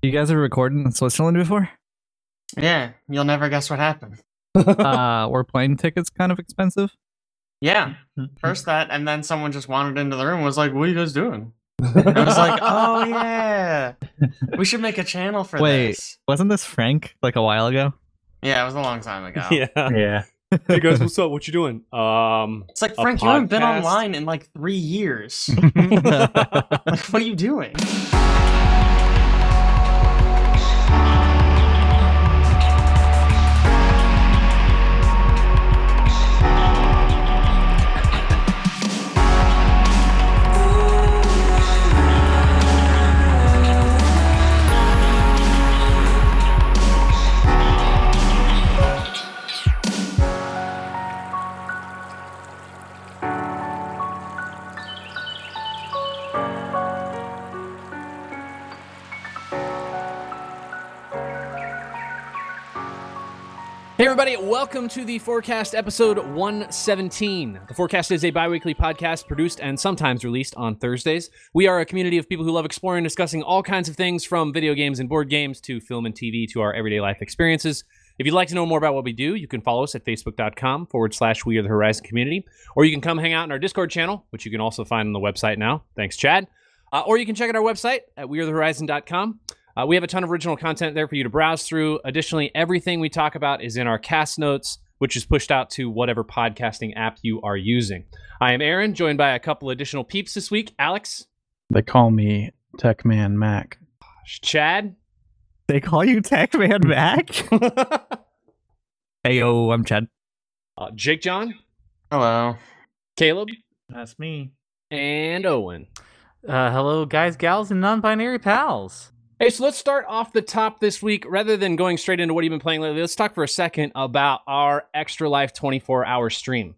You guys are recording in Switzerland before? Yeah, you'll never guess what happened. uh, were plane tickets kind of expensive? Yeah, first that, and then someone just wandered into the room and was like, "What are you guys doing?" And I was like, "Oh yeah, we should make a channel for Wait. this." Wasn't this Frank like a while ago? Yeah, it was a long time ago. Yeah. Yeah. Hey guys, what's up? What you doing? Um, It's like Frank, you haven't been podcast? online in like three years. like, what are you doing? Everybody, welcome to the Forecast episode 117. The Forecast is a bi weekly podcast produced and sometimes released on Thursdays. We are a community of people who love exploring and discussing all kinds of things from video games and board games to film and TV to our everyday life experiences. If you'd like to know more about what we do, you can follow us at facebook.com forward slash We Are the Horizon Community, or you can come hang out in our Discord channel, which you can also find on the website now. Thanks, Chad. Uh, or you can check out our website at wearethehorizon.com. Uh, we have a ton of original content there for you to browse through. Additionally, everything we talk about is in our cast notes, which is pushed out to whatever podcasting app you are using. I am Aaron, joined by a couple additional peeps this week Alex, They call me Tech Man Mac. Chad, They call you Tech Man Mac? hey yo, I'm Chad. uh, Jake John, Hello. Caleb, That's me. and Owen. Uh, hello, guys, gals, and non-binary pals. Hey, so let's start off the top this week. Rather than going straight into what you've been playing lately, let's talk for a second about our Extra Life 24 hour stream.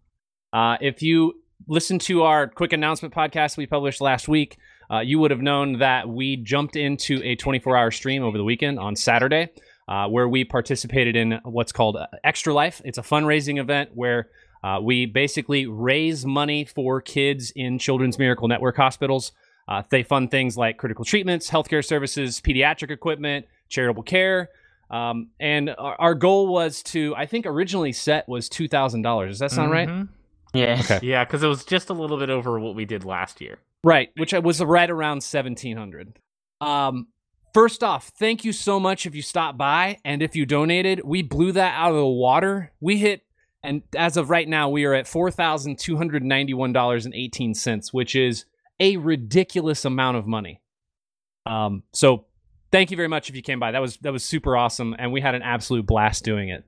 Uh, if you listened to our quick announcement podcast we published last week, uh, you would have known that we jumped into a 24 hour stream over the weekend on Saturday, uh, where we participated in what's called uh, Extra Life. It's a fundraising event where uh, we basically raise money for kids in Children's Miracle Network hospitals. Uh, they fund things like critical treatments, healthcare services, pediatric equipment, charitable care. Um, and our, our goal was to, I think originally set was $2,000. Does that sound right? Mhm. Yeah. Okay. Yeah, because it was just a little bit over what we did last year. Right, which was right around 1700. Um, first off, thank you so much if you stopped by and if you donated. We blew that out of the water. We hit, and as of right now, we are at $4,291.18, which is a ridiculous amount of money. Um, so thank you very much if you came by. That was that was super awesome, and we had an absolute blast doing it.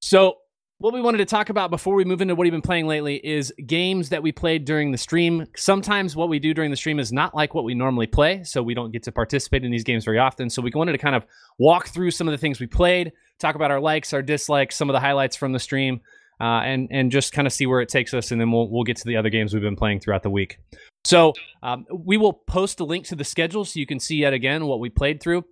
So what we wanted to talk about before we move into what we've been playing lately is games that we played during the stream. Sometimes what we do during the stream is not like what we normally play, so we don't get to participate in these games very often. So we wanted to kind of walk through some of the things we played, talk about our likes, our dislikes, some of the highlights from the stream, uh, and and just kind of see where it takes us, and then we'll we'll get to the other games we've been playing throughout the week. So um, we will post a link to the schedule so you can see yet again what we played through.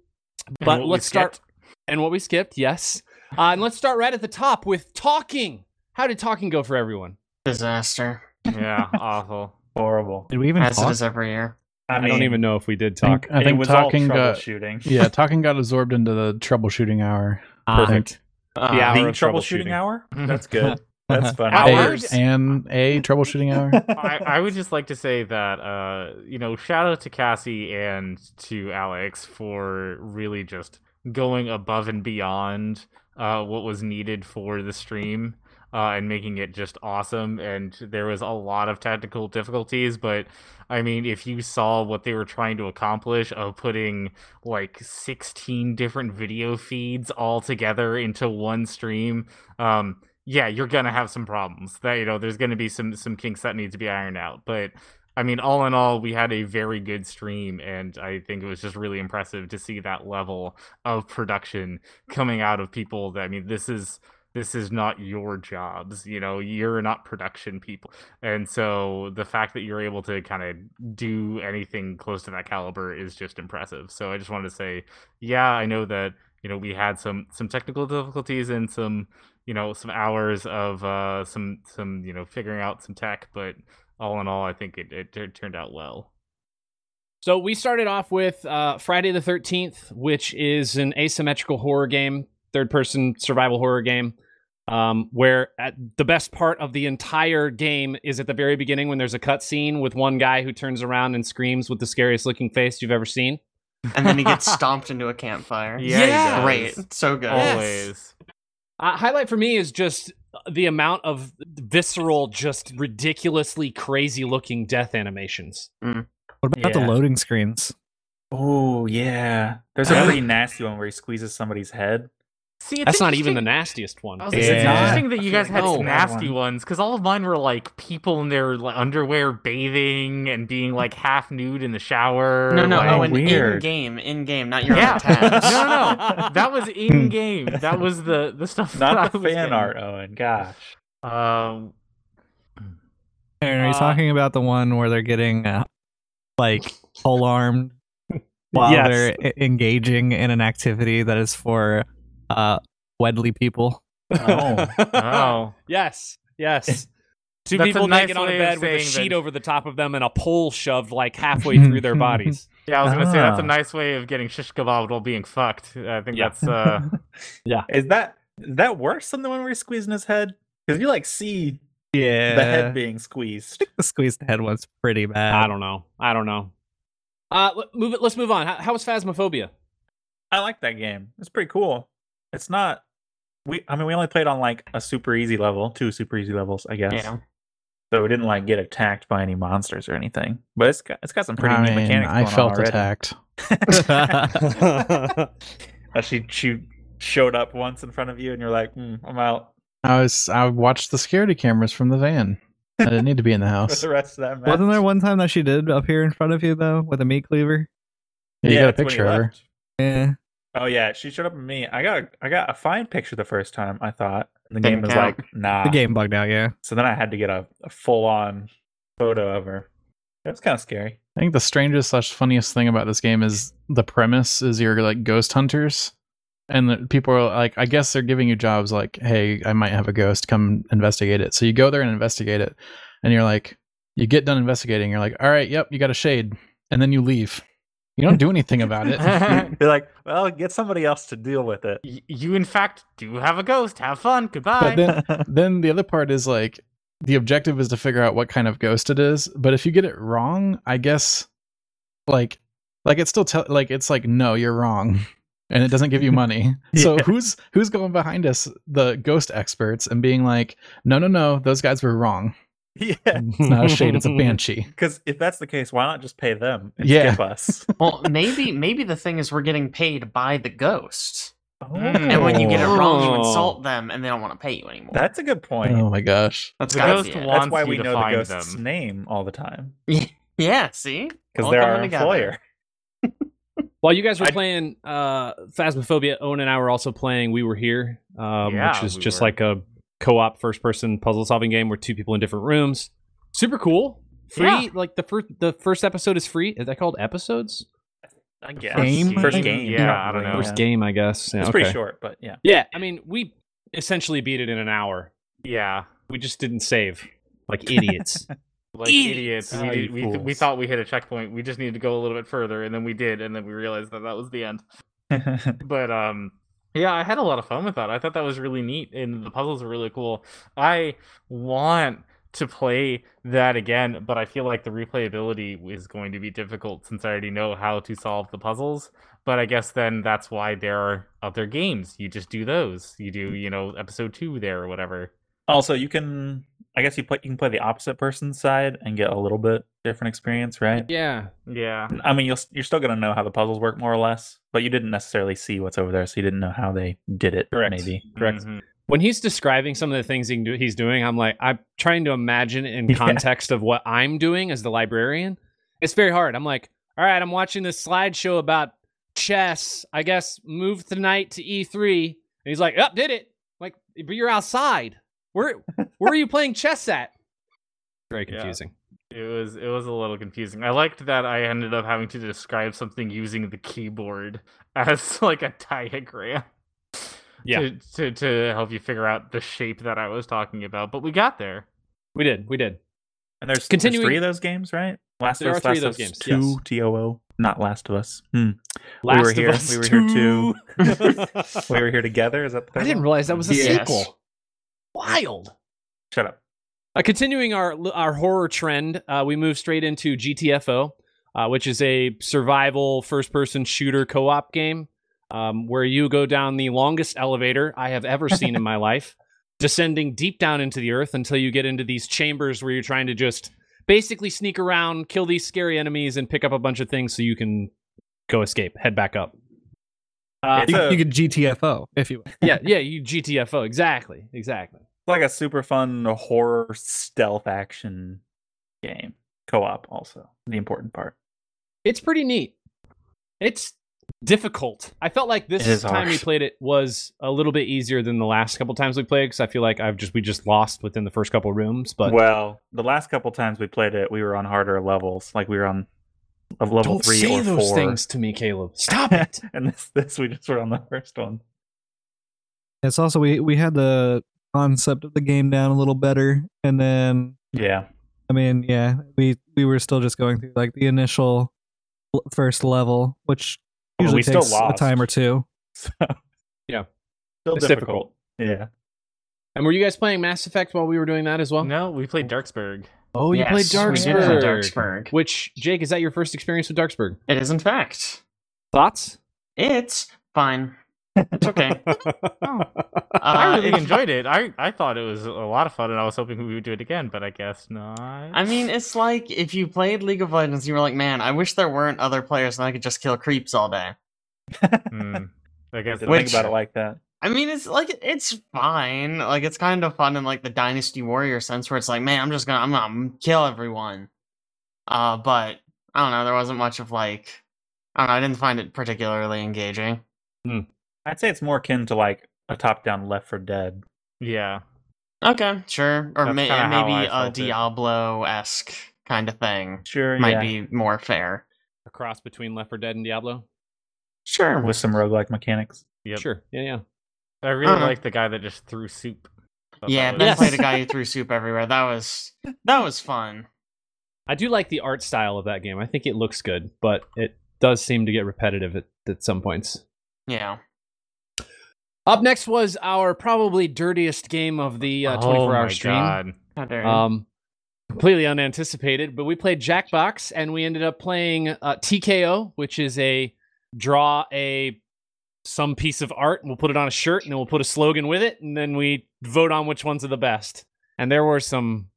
But let's start and what we skipped, yes. Uh, and let's start right at the top with talking. How did talking go for everyone? Disaster. Yeah, awful. Horrible. Did we even As it talk? is every year. I, I, mean, don't even know if we did I talk. think, I it think was talking all got troubleshooting. yeah, talking got absorbed into the troubleshooting hour. Perfect. Uh, The hour the of troubleshooting troubleshooting. hour. That's good. That's fun. Hour? A, Hours? and a troubleshooting hour. I, I would just like to say that, uh, you know, shout out to Cassie and to Alex for really just going above and beyond uh, what was needed for the stream. Uh, and making it just awesome. And there was a lot of technical difficulties, but I mean, if you saw what they were trying to accomplish of putting like 16 different video feeds all together into one stream, um, yeah, you're gonna have some problems. That you know, there's gonna be some some kinks that need to be ironed out. But I mean, all in all, we had a very good stream, and I think it was just really impressive to see that level of production coming out of people. That I mean, this is this is not your jobs you know you're not production people and so the fact that you're able to kind of do anything close to that caliber is just impressive so i just wanted to say yeah i know that you know we had some some technical difficulties and some you know some hours of uh some some you know figuring out some tech but all in all i think it, it, it turned out well So we started off with uh, Friday the 13th, which is an asymmetrical horror game, third person survival horror game, um, where at the best part of the entire game is at the very beginning when there's a cutscene with one guy who turns around and screams with the scariest looking face you've ever seen. and then he gets stomped into a campfire. Yeah, Yeah. Great. So good. Yes. Always. Uh, highlight for me is just the amount of visceral, just ridiculously crazy looking death animations. What about the loading screens? Oh yeah. There's a pretty nasty one where he squeezes somebody's head. See, it's That's not even the nastiest one. I was It's interesting that you guys feel had like no. nasty one. ones because all of mine were like people in their like, underwear bathing and being like half nude in the shower. No, no, like- oh, and in game, in game, not your yeah, own no, no, no, that was in game. That was the the stuff. that Not the I was fan getting. art, Owen. Gosh. Um, Aaron, are you Uh, talking about the one where they're getting uh, like pole armed while Yes. they're engaging in an activity that is for uh wedly people? Oh. oh, Yes, yes. Two That's a people nice naked on a way of bed with a saying sheet that- over the top of them and a pole shoved like halfway through their bodies. yeah. I was gonna say that's a Ah. nice way of getting shish kebab while being fucked. I think Yeah. that's uh. Yeah. Is that is that worse than the one where he's squeezing his head? Because you like see Yeah, the head being squeezed. the squeezed head one's pretty bad. I don't know. I don't know. Uh, let- move it. Let's move on. How, how was Phasmophobia? I like that game. It's pretty cool. It's not we I mean we only played on like a super easy level, two super easy levels, I guess. Yeah. So we didn't like get attacked by any monsters or anything. But it's got it's got some pretty I neat mean, mechanics. I going on felt already. attacked. Uh, she she showed up once in front of you and you're like, hmm, I'm out I was I watched the security cameras from the van. I didn't need to be in the for house. the rest of that match. Wasn't there one time that she did appear in front of you though with a meat cleaver? Yeah, you got a that's when he picture of her. Yeah. Oh yeah, she showed up at me. I got a, I got a fine picture the first time. I thought and the Didn't game was count. like, nah. The game bugged out, yeah. So then I had to get a, a full on photo of her. It was kind of scary. I think the strangest slash funniest thing about this game is the premise is you're like ghost hunters, and the people are like, I guess they're giving you jobs like, hey, I might have a ghost, come investigate it. So you go there and investigate it, and you're like, you get done investigating, you're like, all right, yep, you got a shade, and then you leave. You don't do anything about it. You're like, well, get somebody else to deal with it. Y- you in fact do have a ghost. Have fun. Goodbye. But then, then the other part is like the objective is to figure out what kind of ghost it is. But if you get it wrong, I guess like like it's still tell like it's like no, you're wrong, and it doesn't give you money. So who's who's going behind us, the ghost experts, and being like, no, no, no, those guys were wrong. Yeah, It's not a shade, it's a banshee. because if that's the case, why not just pay them and Yeah. skip us? Well, maybe maybe the thing is we're getting paid by the ghost, Mm. and when you get it wrong, you Oh. insult them, and they don't want to pay you anymore. that's a good point. Oh my gosh. That's The gotta ghost be it. wants that's why we to know the ghost's them. name all the time Yeah, see, because they're our together. employer. While you guys were I- playing uh, Phasmophobia, Owen and I were also playing We Were Here, um, Yeah, which is we just were. like a co-op first-person puzzle-solving game where two people in different rooms. Super cool. Free. Yeah. Like the first, the first episode is free. Is that called episodes? I guess Game? first game. yeah, I don't know. First Yeah. game, I guess. Yeah, It's pretty short, but yeah. Yeah, I mean, we essentially beat it in an hour. yeah. We just didn't save, like idiots. Like Idiots. idiots. We, did- we, we thought we hit a checkpoint. We just needed to go a little bit further, and then we did, and then we realized that that was the end. But um, yeah, I had a lot of fun with that. I thought that was really neat, and the puzzles were really cool. I want to play that again, but I feel like the replayability is going to be difficult since I already know how to solve the puzzles. But I guess then that's why there are other games. You just do those. You do, mm. you know, episode two there or whatever. also, you can. I guess you play. You can play the opposite person's side and get a little bit different experience, right? yeah. Yeah. I mean, you'll, you're still gonna know how the puzzles work more or less, but you didn't necessarily see what's over there, so you didn't know how they did it. Correct. Maybe. Correct. Mhm. When he's describing some of the things he can do, he's doing, I'm like, I'm trying to imagine in Yeah. context of what I'm doing as the librarian. It's very hard. I'm like, all right, I'm watching this slideshow about chess. I guess move tonight to E3. And he's like, up, did it. I'm like, but you're outside. Where where are you playing chess at? Very Yeah. confusing. It was it was a little confusing. I liked that I ended up having to describe something using the keyboard as like a diagram. Yeah. To, to to help you figure out the shape that I was talking about. But we got there. We did. We did. And there's, Continuing- there's three of those games, right? Last There of are Us, three Last of those Us games, Two, yes. T O O, not Last of Us. Hmm. Last were of here- Us we were here too. We were here together. Is that? The I didn't realize that was a Yes. sequel. Wild. Shut up. Uh, continuing our our horror trend, uh, we move straight into GTFO, uh, which is a survival first person shooter co op game um, where you go down the longest elevator I have ever seen in my life, descending deep down into the earth until you get into these chambers where you're trying to just basically sneak around, kill these scary enemies, and pick up a bunch of things so you can go escape, head back up. Uh, You, a- you could GTFO if you. yeah, yeah, you GTFO exactly, exactly. It's like a super fun horror stealth action game. Co-op also the important part. It's pretty neat. It's difficult. I felt like this It is time we played it was a little bit easier than the last couple times we played because I feel like I've just we just lost within the first couple rooms. But well, the last couple times we played it, we were on harder levels. Like we were on of level don't three say or those four. things to me, Caleb. Stop it. and this this we just were on the first one. It's also we we had the concept of the game down a little better, and then Yeah. I mean, yeah, we we were still just going through like the initial first level, which oh, Well, usually we still takes a lost. time or two. So Yeah. Still It's difficult. Yeah. and were you guys playing Mass Effect while we were doing that as well? No, we played Darksburg. Oh, you Yes, played we did Darksburg. Darksburg. Which Jake is that your first experience with Darksburg? It is in fact. Thoughts? It's fine. It's okay. I Uh, really enjoyed it. I, I thought it was a lot of fun, and I was hoping we would do it again, but I guess not. I mean, it's like if you played League of Legends, you were like, man, I wish there weren't other players and I could just kill creeps all day. Hmm. I guess Didn't Which- think about it like that. I mean, it's like it's fine. Like it's kind of fun in like the Dynasty Warrior sense, where it's like, man, I'm just gonna, I'm gonna kill everyone. Uh, but I don't know. There wasn't much of like, I don't know. I didn't find it particularly engaging. I'd say it's more akin to like a top-down Left 4 Dead. yeah. Okay, sure. Or That's may- maybe a. Diablo esque kind of thing Sure, might yeah. be more fair. A cross between Left 4 Dead and Diablo? Sure. with some roguelike mechanics. Yep. Sure. Yeah, yeah. I really Uh-huh. like the guy that just threw soup. Yeah, that Ben was- played a guy who threw soup everywhere. That was that was fun. I do like the art style of that game. I think it looks good, but it does seem to get repetitive at, at some points. Yeah. Up next was our probably dirtiest game of the uh, oh 24 hour my stream. God. How dare. Um, completely unanticipated, but we played Jackbox and we ended up playing uh, TKO, which is a draw a some piece of art and we'll put it on a shirt and then we'll put a slogan with it and then we vote on which ones are the best. And there were some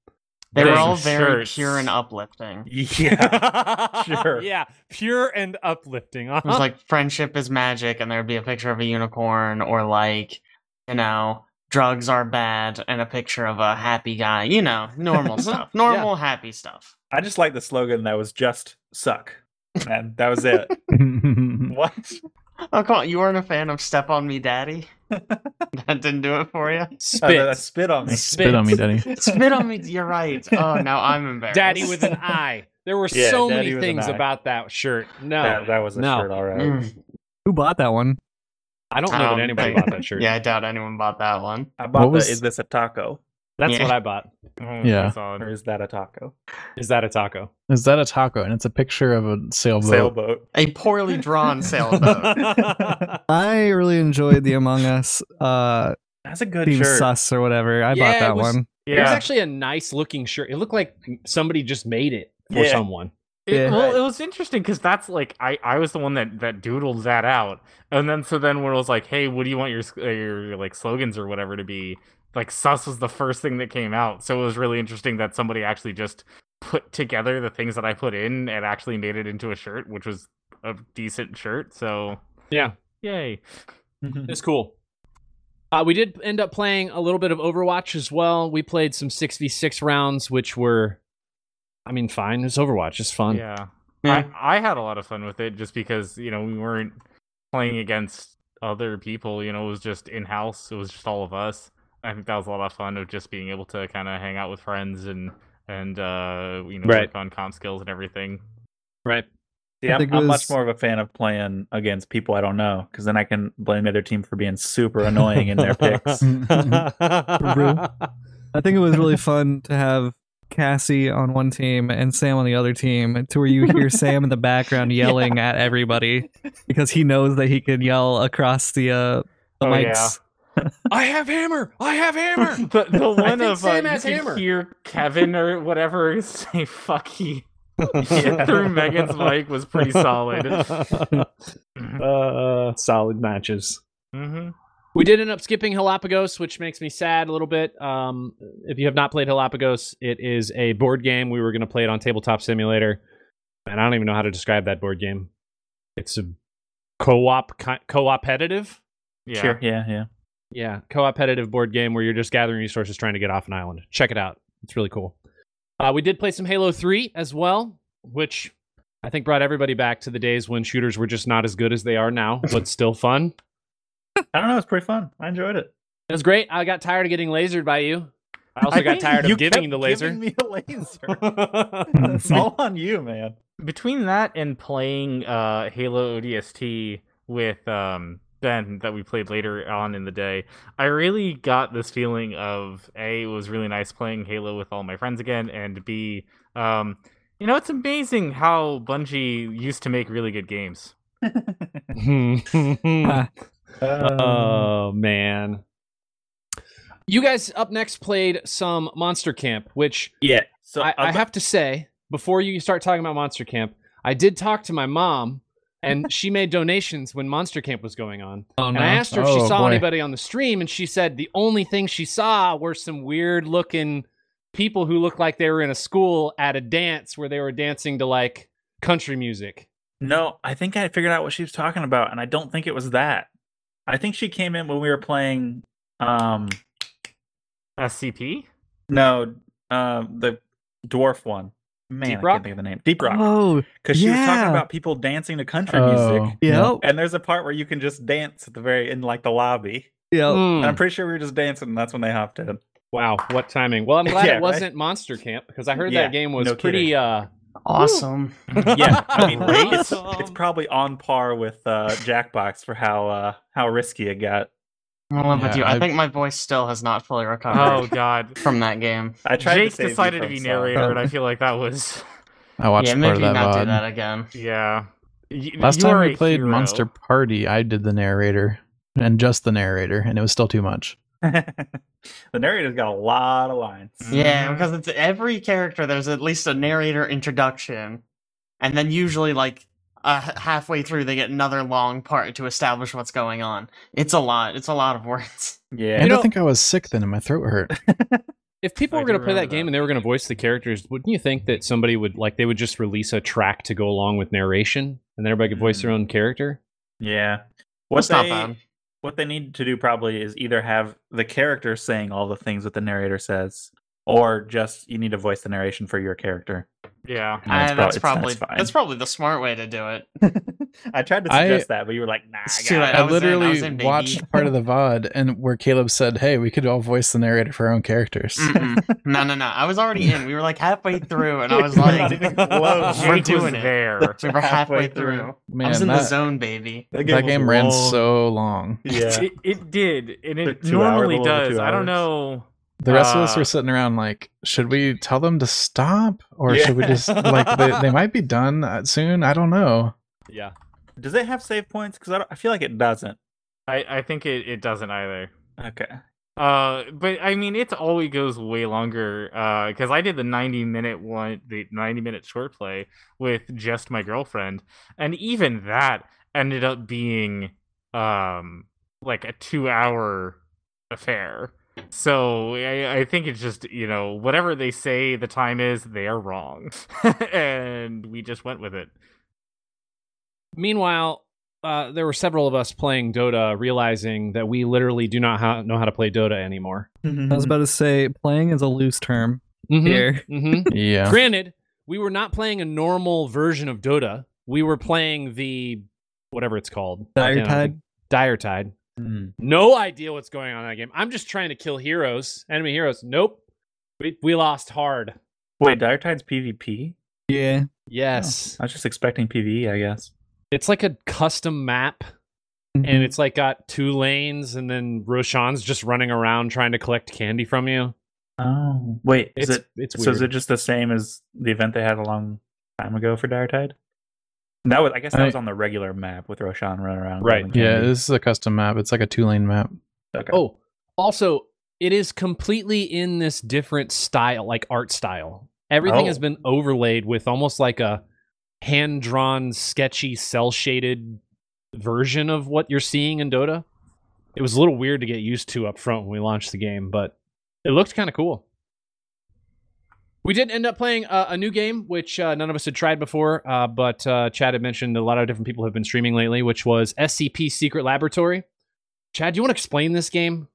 they were all very shirts. pure and uplifting. Yeah. Sure. Yeah, pure and uplifting. Uh-huh. It was like friendship is magic, and there'd be a picture of a unicorn, or like, you know, drugs are bad, and a picture of a happy guy. You know, normal stuff, normal happy stuff. I just like the slogan that was just suck. And that was it. what? Oh, come on, you weren't a fan of "Step on Me, Daddy"? that didn't do it for you. Oh, spit. that spit on me. Spit on me, Daddy. Spit on me. You're right. Oh, now I'm embarrassed. Daddy with an eye. There were Yeah, so Daddy many things about that shirt. No, That, that was a no. shirt, all right. Mm. Who bought that one? I don't know Um, that anybody bought that shirt. Yeah, I doubt anyone bought that one. I bought What the was- Is This a Taco? That's Yeah. what I bought. Oh, Yeah. that's. Or is that a taco? Is that a taco? Is that a taco? And it's a picture of a sailboat. Sailboat. A poorly drawn sailboat. I really enjoyed the Among Us uh That's a good Team shirt. Sus or whatever. I Yeah, bought it that was- one. It was actually a nice looking shirt. It looked like somebody just made it for Yeah. someone. It, Yeah. well, it was interesting because that's like I, I was the one that that doodled that out, and then so then when it was like, hey, what do you want your uh, your like slogans or whatever to be? Like sus was the first thing that came out, so it was really interesting that somebody actually just put together the things that I put in and actually made it into a shirt, which was a decent shirt. So Yeah, yay! it's cool. Uh, we did end up playing a little bit of Overwatch as well. We played some 6v6 rounds, which were, I mean, fine. it's Overwatch. It's fun. Yeah, Yeah. I I had a lot of fun with it just because you know we weren't playing against other people. You know, it was just in house. It was just all of us. I think that was a lot of fun of just being able to kind of hang out with friends and and uh you know Right. work on comp skills and everything. Right. See, I I'm, think it I'm much more of a fan of playing against people I don't know because then I can blame the other team for being super annoying in their picks. I think it was really fun to have Cassie on one team and Sam on the other team to where you hear Sam in the background yelling at everybody because he knows that he can yell across the uh the Oh, yeah. Mics. I have hammer. I have hammer. the, the one think of uh, Sam you has could hammer. hear Kevin or whatever say "fuck you" through Megan's mic was pretty solid. uh, solid matches. hmm We did end up skipping Galapagos, which makes me sad a little bit. Um, if you have not played Galapagos, it is a board game. We were going to play it on Tabletop Simulator, and I don't even know how to describe that board game. It's a co-op, co- co-opetitive, Yeah. Sure. Yeah. Yeah. Yeah, co-opetitive board game where you're just gathering resources trying to get off an island. Check it out; it's really cool. Uh, we did play some Halo Three as well, which I think brought everybody back to the days when shooters were just not as good as they are now, but still fun. I don't know. It's pretty fun. I enjoyed it. It was great. I got tired of getting lasered by you. I also I got think tired you of giving kept the laser. giving me a laser. it's all on you, man. Between that and playing uh, Halo ODST with um, Ben that we played later on in the day, I really got this feeling of a it was really nice playing Halo with all my friends again, and b um, you know it's amazing how Bungie used to make really good games. Oh man. You guys up next played some Monster Camp, which yeah. So I, I have to say, before you start talking about Monster Camp, I did talk to my mom, and she made donations when Monster Camp was going on. oh And no. I asked her if she Oh, saw boy. anybody on the stream, and she said the only thing she saw were some weird looking people who looked like they were in a school at a dance where they were dancing to like country music. No, I think I figured out what she was talking about, and I don't think it was that. I think she came in when we were playing. Um, SCP. no, uh, the dwarf one. Man, Deep I Rock? can't think of the name. Deep Rock. Oh, Because she was talking about people dancing to country Oh, music, yep. and there's a part where you can just dance at the very in like the lobby. Yeah. Hmm. And I'm pretty sure we were just dancing, and that's when they hopped in. Wow, what timing? Well, I'm glad Yeah, it wasn't Monster Camp because I heard Yeah, that game was no pretty. uh Awesome. Yeah, I mean, Right? it's, it's probably on par with uh, Jackbox for how uh, how risky it got. I'm in love with you. I, I- think my voice still has not fully recovered Oh God. from that game. I tried Jake to decided to be narrator, and I feel like that was I watched yeah, part maybe of that not do that again. yeah. Y- Last time are we played hero. Monster Party, I did the narrator and just the narrator, and it was still too much. the narrator's got a lot of lines. Yeah, because it's every character. There's at least a narrator introduction, and then usually like uh, halfway through they get another long part to establish what's going on. It's a lot. It's a lot of words. Yeah. And know- I think I was sick then, and my throat hurt. If people I were going to play that remember game and they were going to voice the characters, wouldn't you think that somebody would like they would just release a track to go along with narration, and then everybody could voice their own character? Yeah. What It's not they bad. what they need to do probably is either have the character saying all the things that the narrator says, or just you need to voice the narration for your character. Yeah. That's prob- that's it's- probably that's fine. that's probably the smart way to do it. I tried to I- suggest that, but you were like, "Nah, It's I got it." I I was in, I literally was in, baby. watched part of the VOD and where Caleb said, "Hey, we could all voice the narrator for our own characters." No, no, no. I was already in. We were like halfway through, and I was like, not even close. "We're doing was it." there. We were halfway through. Man, I was in that, the zone, baby. That that game ran long. so long. Yeah. It, it did, and Took it two hours, normally a does. I don't know. The rest of us Uh, were sitting around like, should we tell them to stop, or Yeah. should we just like they, they might be done uh, soon? I don't know. Yeah. Does it have save points? Because I, I feel like it doesn't. I, I think it, it doesn't either. Okay. Uh, but I mean, it always goes way longer. Uh, because I did the ninety minute one, the ninety minute short play with just my girlfriend, and even that ended up being um like a two hour affair. So I, I think it's just you know whatever they say the time is, they are wrong, and we just went with it. Meanwhile, uh, there were several of us playing Dota, realizing that we literally do not ha- know how to play Dota anymore. I was about to say playing is a loose term Mhm, here. mhm. Yeah, Granted, we were not playing a normal version of Dota. We were playing the whatever it's called. Dire Goddamn, Tide? Dire Tide. Hmm. No idea what's going on in that game. I'm just trying to kill heroes, enemy heroes. Nope. We, we lost hard. Wait, Dire Tide's PvP? Yeah. Yes. I was just expecting PvE, I guess. It's like a custom map, and it's like got two lanes, and then Roshan's just running around trying to collect candy from you. Oh wait, is It's it it's so? Is it just the same as the event they had a long time ago for Dire Tide? That was, I guess, that I- was on the regular map with Roshan running around. Right. Yeah, this is a custom map. It's like a two lane map. Okay. Oh, also, it is completely in this different style, like art style. Everything has Oh. been overlaid with almost like a hand drawn, sketchy, cell shaded version of what you're seeing in Dota. It was a little weird to get used to up front when we launched the game, but it looked kind of cool. We did end up playing uh, a new game, which uh, none of us had tried before, uh, but uh, Chad had mentioned a lot of different people have been streaming lately, which was SCP Secret Laboratory. Chad, do you want to explain this game?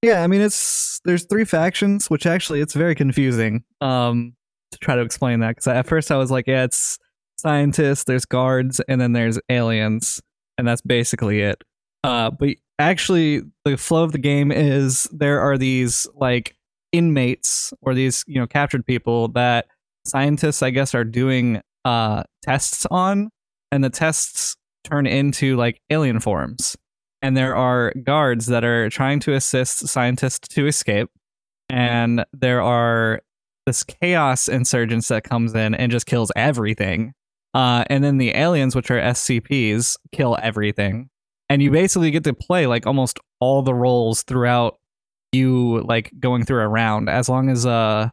Yeah, I mean it's there's three factions, which actually it's very confusing. Um, to try to explain that because at first I was like, yeah, it's scientists, there's guards, and then there's aliens, and that's basically it. Uh, but actually, the flow of the game is there are these like inmates or these you know captured people that scientists, I guess, are doing uh tests on, and the tests turn into like alien forms. And there are guards that are trying to assist scientists to escape and there are this chaos insurgents that comes in and just kills everything. Uh, and then the aliens which are scps kill everything. And you basically get to play like almost all the roles throughout you like going through a round as long as uh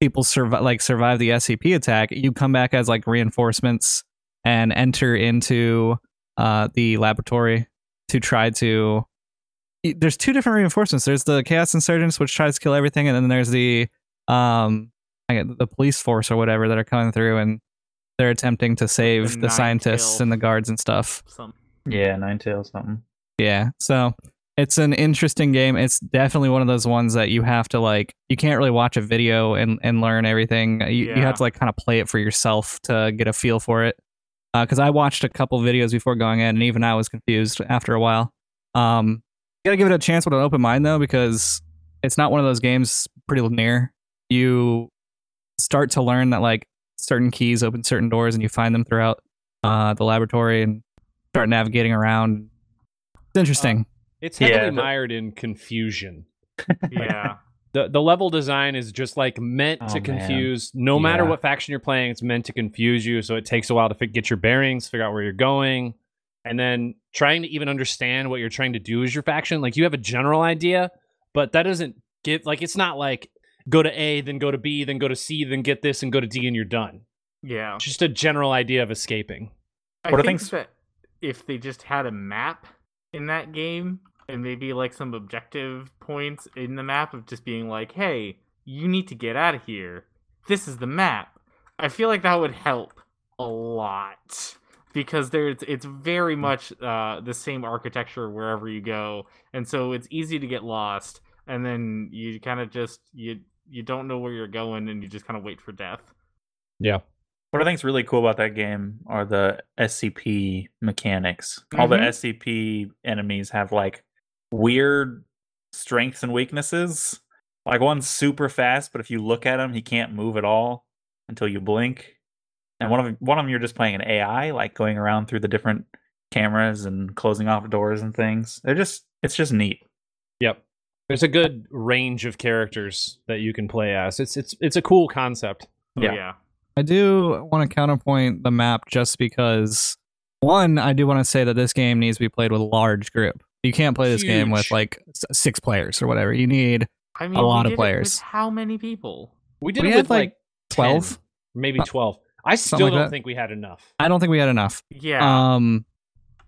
people survive like survive the scp attack you come back as like reinforcements and enter into uh the laboratory to try to there's two different reinforcements there's the chaos insurgents which tries to kill everything and then there's the um I get the police force or whatever that are coming through and they're attempting to save the nine scientists tail. and the guards and stuff Some yeah, nine tails something. yeah so it's an interesting game. It's definitely one of those ones that you have to like you can't really watch a video and, and learn everything. You, you have to like kind of play it for yourself to get a feel for it. Because i watched a couple videos before going in and even i was confused after a while. Um you gotta give it a chance with an open mind though because it's not one of those games pretty linear. you start to learn that like certain keys open certain doors and you find them throughout uh, the laboratory and start navigating around. It's interesting It's Yeah, heavily the- mired in confusion. yeah. The the level design is just like meant Oh, to man. confuse. No matter Yeah. what faction you're playing, it's meant to confuse you. So it takes a while to fi- get your bearings, figure out where you're going, and then trying to even understand what you're trying to do as your faction. Like you have a general idea, but that doesn't give like it's not like go to A, then go to B, then go to C, then get this, and go to D, and you're done. Yeah. It's just a general idea of escaping. I What are think things- that if they just had a map in that game and maybe like some objective points in the map of just being like, hey, you need to get out of here. This is the map. I feel like that would help a lot because there's it's very much uh, the same architecture wherever you go, and so it's easy to get lost, and then you kind of just you you don't know where you're going, and you just kind of wait for death. Yeah. What I think is really cool about that game are the SCP mechanics. All the Mhm. SCP enemies have like weird strengths and weaknesses. Like one's super fast, but if you look at him, he can't move at all until you blink. And one of them, one of them, you're just playing an AI, like going around through the different cameras and closing off doors and things. They're just, it's just neat. Yep. There's a good range of characters that you can play as. It's it's it's a cool concept. Oh, Yeah. yeah. I do want to counterpoint the map just because one, I do want to say that this game needs to be played with a large group. You can't play this game with like six players or whatever. You need I mean, lot we of did it with players. how many people? We did We it had, with like, like, 12? 10, maybe Uh, 12. I still like don't that. think we had enough. I don't think we had enough. Yeah. Um,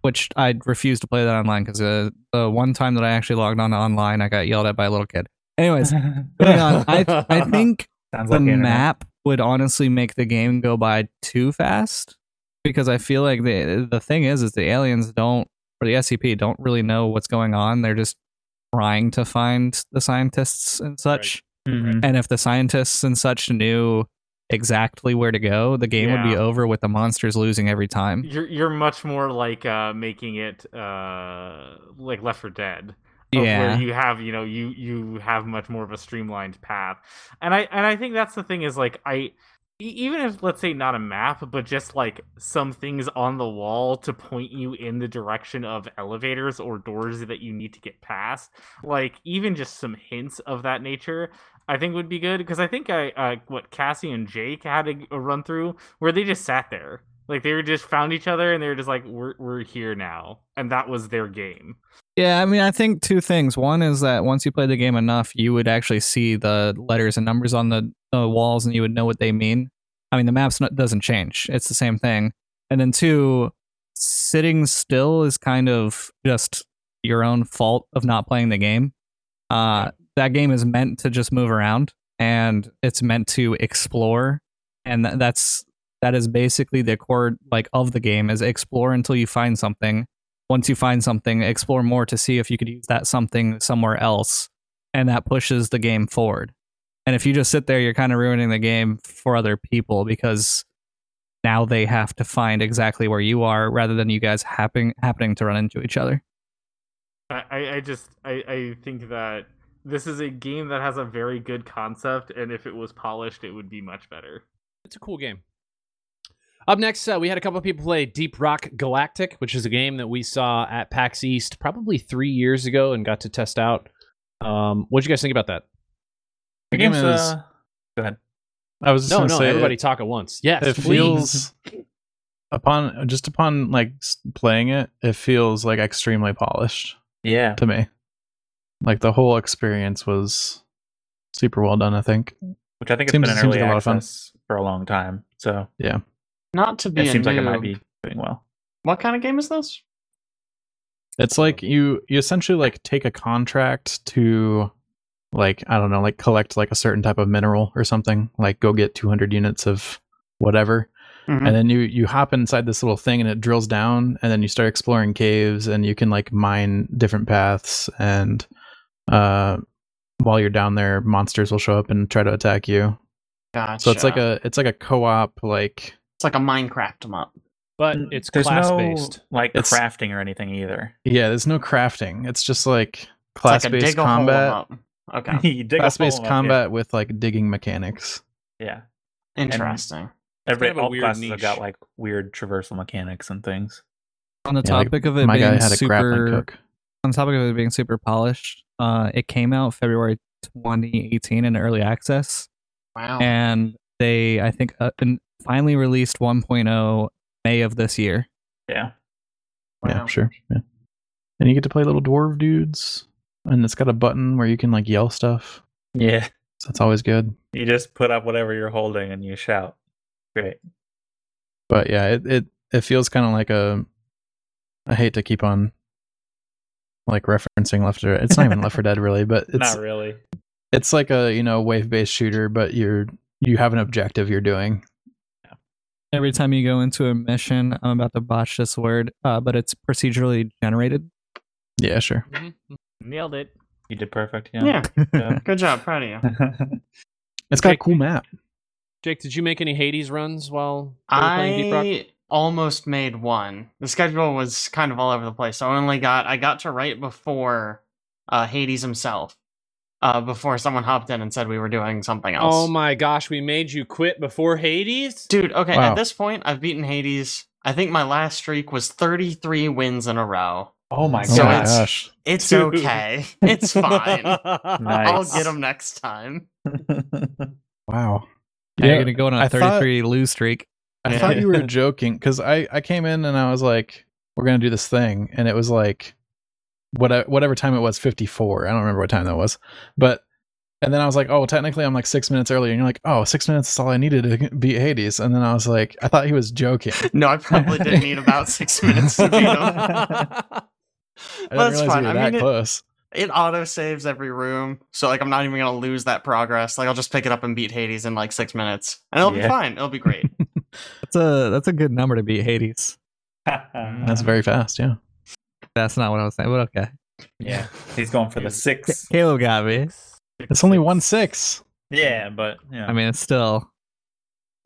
which I refused to play that online because uh, the one time that I actually logged on online, I got yelled at by a little kid. Anyways, on. I I think Sounds the like map would honestly make the game go by too fast because I feel like the the thing is is the aliens don't or the SCP don't really know what's going on. They're just trying to find the scientists and such. Mhm. And if the scientists and such knew exactly where to go, the game would be over with the monsters losing every time. You're you're much more like uh making it uh like Left 4 Dead. Yeah. Where you have, you know, you you have much more of a streamlined path. And I and I think that's the thing is like I even if let's say not a map, but just like some things on the wall to point you in the direction of elevators or doors that you need to get past, like even just some hints of that nature, I think would be good because I think I uh, what Cassie and Jake had a, run through where they just sat there. Like they were just found each other and they were just like, "We're we're here now," and that was their game. Yeah, I mean, I think two things. One is that once you play the game enough, you would actually see the letters and numbers on the, the walls, and you would know what they mean. I mean, the maps doesn't change; it's the same thing. And then two, sitting still is kind of just your own fault of not playing the game. Uh, that game is meant to just move around, and it's meant to explore, and th- that's that is basically the core like of the game is explore until you find something once you find something, explore more to see if you could use that something somewhere else. And that pushes the game forward. And if you just sit there, you're kind of ruining the game for other people because now they have to find exactly where you are rather than you guys happen, happening to run into each other. I, I, I just I, I think that this is a game that has a very good concept, and if it was polished, it would be much better. It's a cool game. Up next, uh, we had a couple of people play Deep Rock Galactic, which is a game that we saw at PAX East probably three years ago and got to test out. Um, what'd you guys think about that? The game is- uh, go ahead. I was just No, gonna no, say everybody it, talk at once. Yes, it please. feels upon just upon like playing it, it feels like extremely polished Yeah, to me. Like the whole experience was super well done. I think. which I think it's Seems- been an early like a lot of fun. for a long time. So yeah, Not to be it a seems like it might be doing well. What kind of game is this? It's like you you essentially like take a contract to like I don't know like collect like a certain type of mineral or something like go get 200 units of whatever Mhm. and then you you hop inside this little thing and it drills down and then you start exploring caves and you can like mine different paths and uh while you're down there monsters will show up and try to attack you Gotcha. so it's like a it's like a co-op like it's like a Minecraft 'em up. but it's There's class no based. like It's- crafting or anything either. yeah there's no crafting it's just like It's like a class-based dig a hole 'em combat up. Okay, You dig a class-based up, yeah. combat with like digging mechanics Yeah, interesting. every kind of all weird classes have got like weird traversal mechanics and things. On the Yeah, like, topic of it my being guy had a grappling super, hook on the topic of it being super polished, uh, it came out February 2018 in early access, Wow. and they I think uh, and finally released 1.0 May of this year. Yeah, Yeah, sure. Yeah. And you get to play little dwarf dudes. And it's got a button where you can like yell stuff. yeah. So that's always good. You just put up whatever you're holding and you shout. Great. But yeah, it it, it feels kind of like a I hate to keep on like referencing Left 4 Dead. It's not even Left 4 Dead really, but it's Not really. it's like a, you know, wave-based shooter, but you're you have an objective you're doing. Every time you go into a mission, I'm about to botch this word, uh, but it's procedurally generated. Yeah, sure. Mhm. Nailed it. You did perfect. Yeah. Yeah. Yeah. Good job. Proud of you. It's got a cool map. Jake, did you make any Hades runs while you playing Deep Rock? I almost made one. The schedule was kind of all over the place. So I only got I got to right before uh, Hades himself. Uh, before someone hopped in and said we were doing something else. Oh my gosh, we made you quit before Hades? Dude, okay, Wow. at this point I've beaten Hades. I think my last streak was 33 wins in a row. Oh my Oh So my it's- gosh. It's okay. It's fine. I'll get them next time. Wow. Yeah, you're gonna go on a I thought- 33 lose streak. I Yeah. thought you were joking because I, I came in and I was like, we're gonna do this thing, and it was like, what whatever time it was, fifty four. I don't remember what time that was, but and then I was like, oh, technically I'm like six minutes early, and you're like, oh, six minutes is all I needed to beat Hades, and then I was like, I thought he was joking. No, I probably didn't need about six minutes to beat him. I didn't That's fine. you were I that mean, it- close. It auto saves every room, so like I'm not even gonna lose that progress. Like I'll just pick it up and beat Hades in like six minutes, and it'll be fine. It'll be great. That's a that's a good number to beat Hades. That's very fast. Yeah. That's not what I was saying, but okay. yeah. He's going for the six. Caleb got me. It's only one six. Yeah, but yeah. I mean, it's still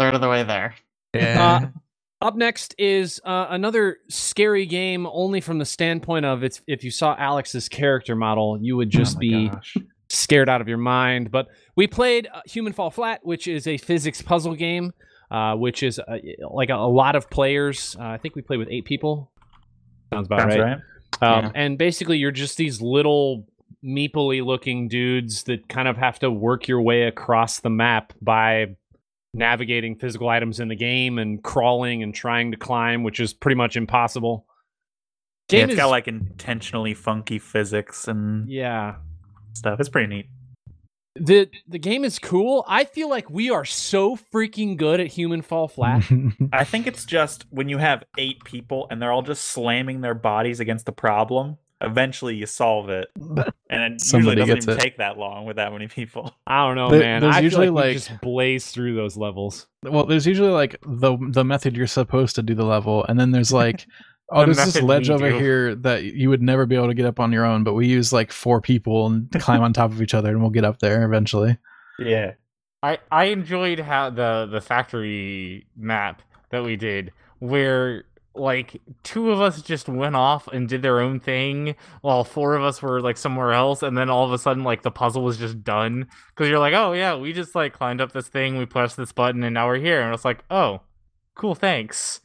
Third of the way there. yeah. Uh, Up next is uh, another scary game, only from the standpoint of it's if you saw Alex's character model, you would Oh just my be gosh. scared out of your mind. But we played uh, Human Fall Flat, which is a physics puzzle game, uh, which is uh, like a, a lot of players. Uh, I think we played with eight people. Sounds about Sounds right. right. Um, Yeah. And basically, you're just these little meepley looking dudes that kind of have to work your way across the map by navigating physical items in the game and crawling and trying to climb, which is pretty much impossible. Yeah, Game it's is, got like intentionally funky physics and yeah. stuff. It's pretty neat. The the game is cool. I feel like we are so freaking good at Human Fall Flat. I think it's just when you have eight people and they're all just slamming their bodies against the problem. Eventually, you solve it, and it usually doesn't gets even it. take that long with that many people. I don't know, There- man. there's I usually, feel like, we like- just blaze through those levels. well, there's usually like the the method you're supposed to do the level, and then there's like, oh, The there's this ledge over do. here that you would never be able to get up on your own, but we use like four people and climb on top of each other, and we'll get up there eventually. Yeah, I I enjoyed how the the factory map that we did where like two of us just went off and did their own thing while four of us were like somewhere else and then all of a sudden like the puzzle was just done because you're like oh yeah we just like climbed up this thing we pressed this button and now we're here and it's like oh cool thanks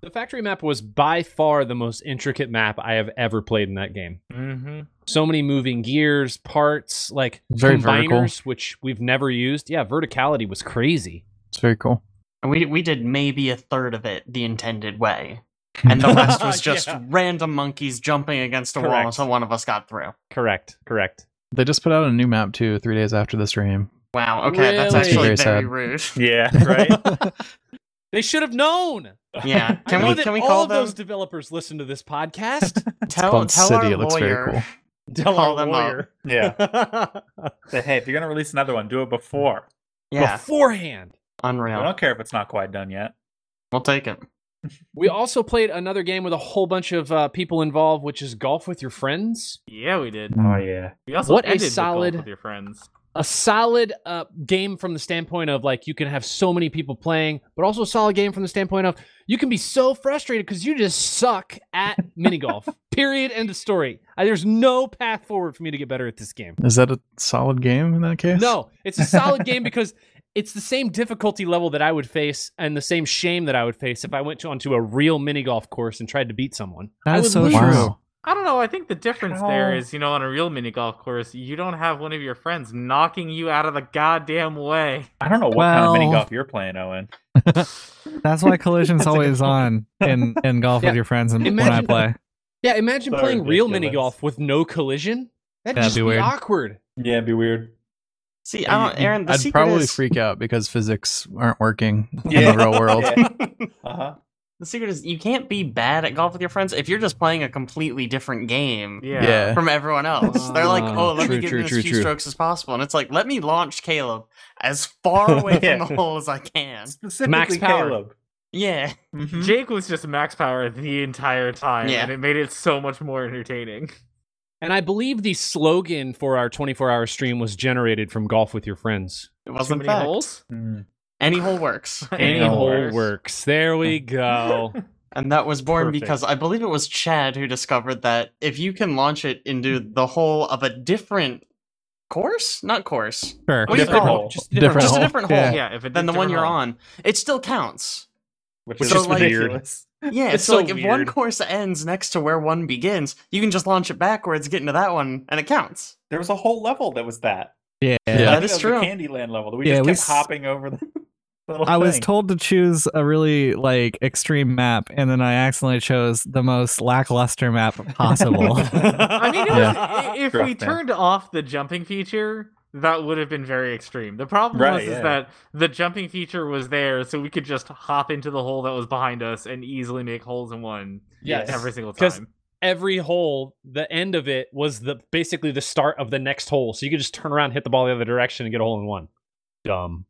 The factory map was by far the most intricate map I have ever played in that game. mm-hmm so many moving gears, parts, like Very vertical. combiners, which we've never used. Yeah, verticality was crazy. It's very cool. And we we did maybe a third of it the intended way, and the rest was just Yeah. random monkeys jumping against a wall Correct. until one of us got through. Correct, correct. They just put out a new map too, three days after the stream. Wow. Okay, that's actually Very very rude. yeah, right. They should have known. Yeah. I Can know we that can we all call of them? those developers listen to this podcast. Tell called tell City. our It looks very lawyer. cool. Tell Call our them lawyer. yeah. Say, hey, if you're gonna release another one, do it before. Yeah, beforehand. I don't care if it's not quite done yet. We'll take it. We also played another game with a whole bunch of uh, people involved, which is golf with your friends. yeah we did Oh yeah. we also What a ended with golf solid- with your friends A solid uh, game from the standpoint of like you can have so many people playing, but also a solid game from the standpoint of you can be so frustrated because you just suck at mini golf. Period. End of story. Uh, there's no path forward for me to get better at this game. Is that a solid game in that case? No, it's a solid game because it's the same difficulty level that I would face and the same shame that I would face if I went to, onto a real mini golf course and tried to beat someone. That I is would so lose. true. I don't know. I think the difference there is, you know, on a real mini golf course, you don't have one of your friends knocking you out of the goddamn way. I don't know what kind of mini golf you're playing, Owen. That's why collision's That's always on in, in golf Yeah. with your friends and when I play. Yeah, imagine So playing real mini golf with no collision. That'd That'd just be be, awkward. Yeah, it'd be weird. See, I don't, Aaron. The I'd secret probably is freak out because physics aren't working Yeah. in the real world. Uh huh. the secret is you can't be bad at golf with your friends if you're just playing a completely different game Yeah. Yeah. from everyone else. They're like, Ah, "Oh, let true, me get true, as true, few true. strokes as possible," and it's like, "Let me launch Caleb as far away from the hole as I can." Specifically, Max power. Caleb. Yeah, Mhm. Jake was just max power the entire time, Yeah. and it made it so much more entertaining. And I believe the slogan for our 24 hour stream was generated from golf with your friends. it wasn't many fact. holes? Mm. Any hole works, Any hole hole works. works. There we go. and that was born Perfect. because I believe it was Chad who discovered that if you can launch it into the hole of a different course, not course, Sure. What do you Different call hole. Just Different just a different hole Yeah. Yeah, if it than the one you're hole. on, it still counts. Which Which is is like- ridiculous. Yeah, It's so, so like if one course ends next to where one begins, you can just launch it backwards, get into that one, and it counts. There was a whole level that was that. Yeah. Yeah. I That think is was true. Candyland level. that We Yeah, just we kept s- hopping over the little I was told to choose a really like extreme map, and then I accidentally chose the most lackluster map possible. I mean, it was, Yeah. if Rough, we man. turned off the jumping feature, that would have been very extreme. The problem Right, was is that the jumping feature was there, so we could just hop into the hole that was behind us and easily make holes in one Yes. every single time. Every hole, the end of it was the basically the start of the next hole. So you could just turn around, hit the ball the other direction, and get a hole in one. Dumb.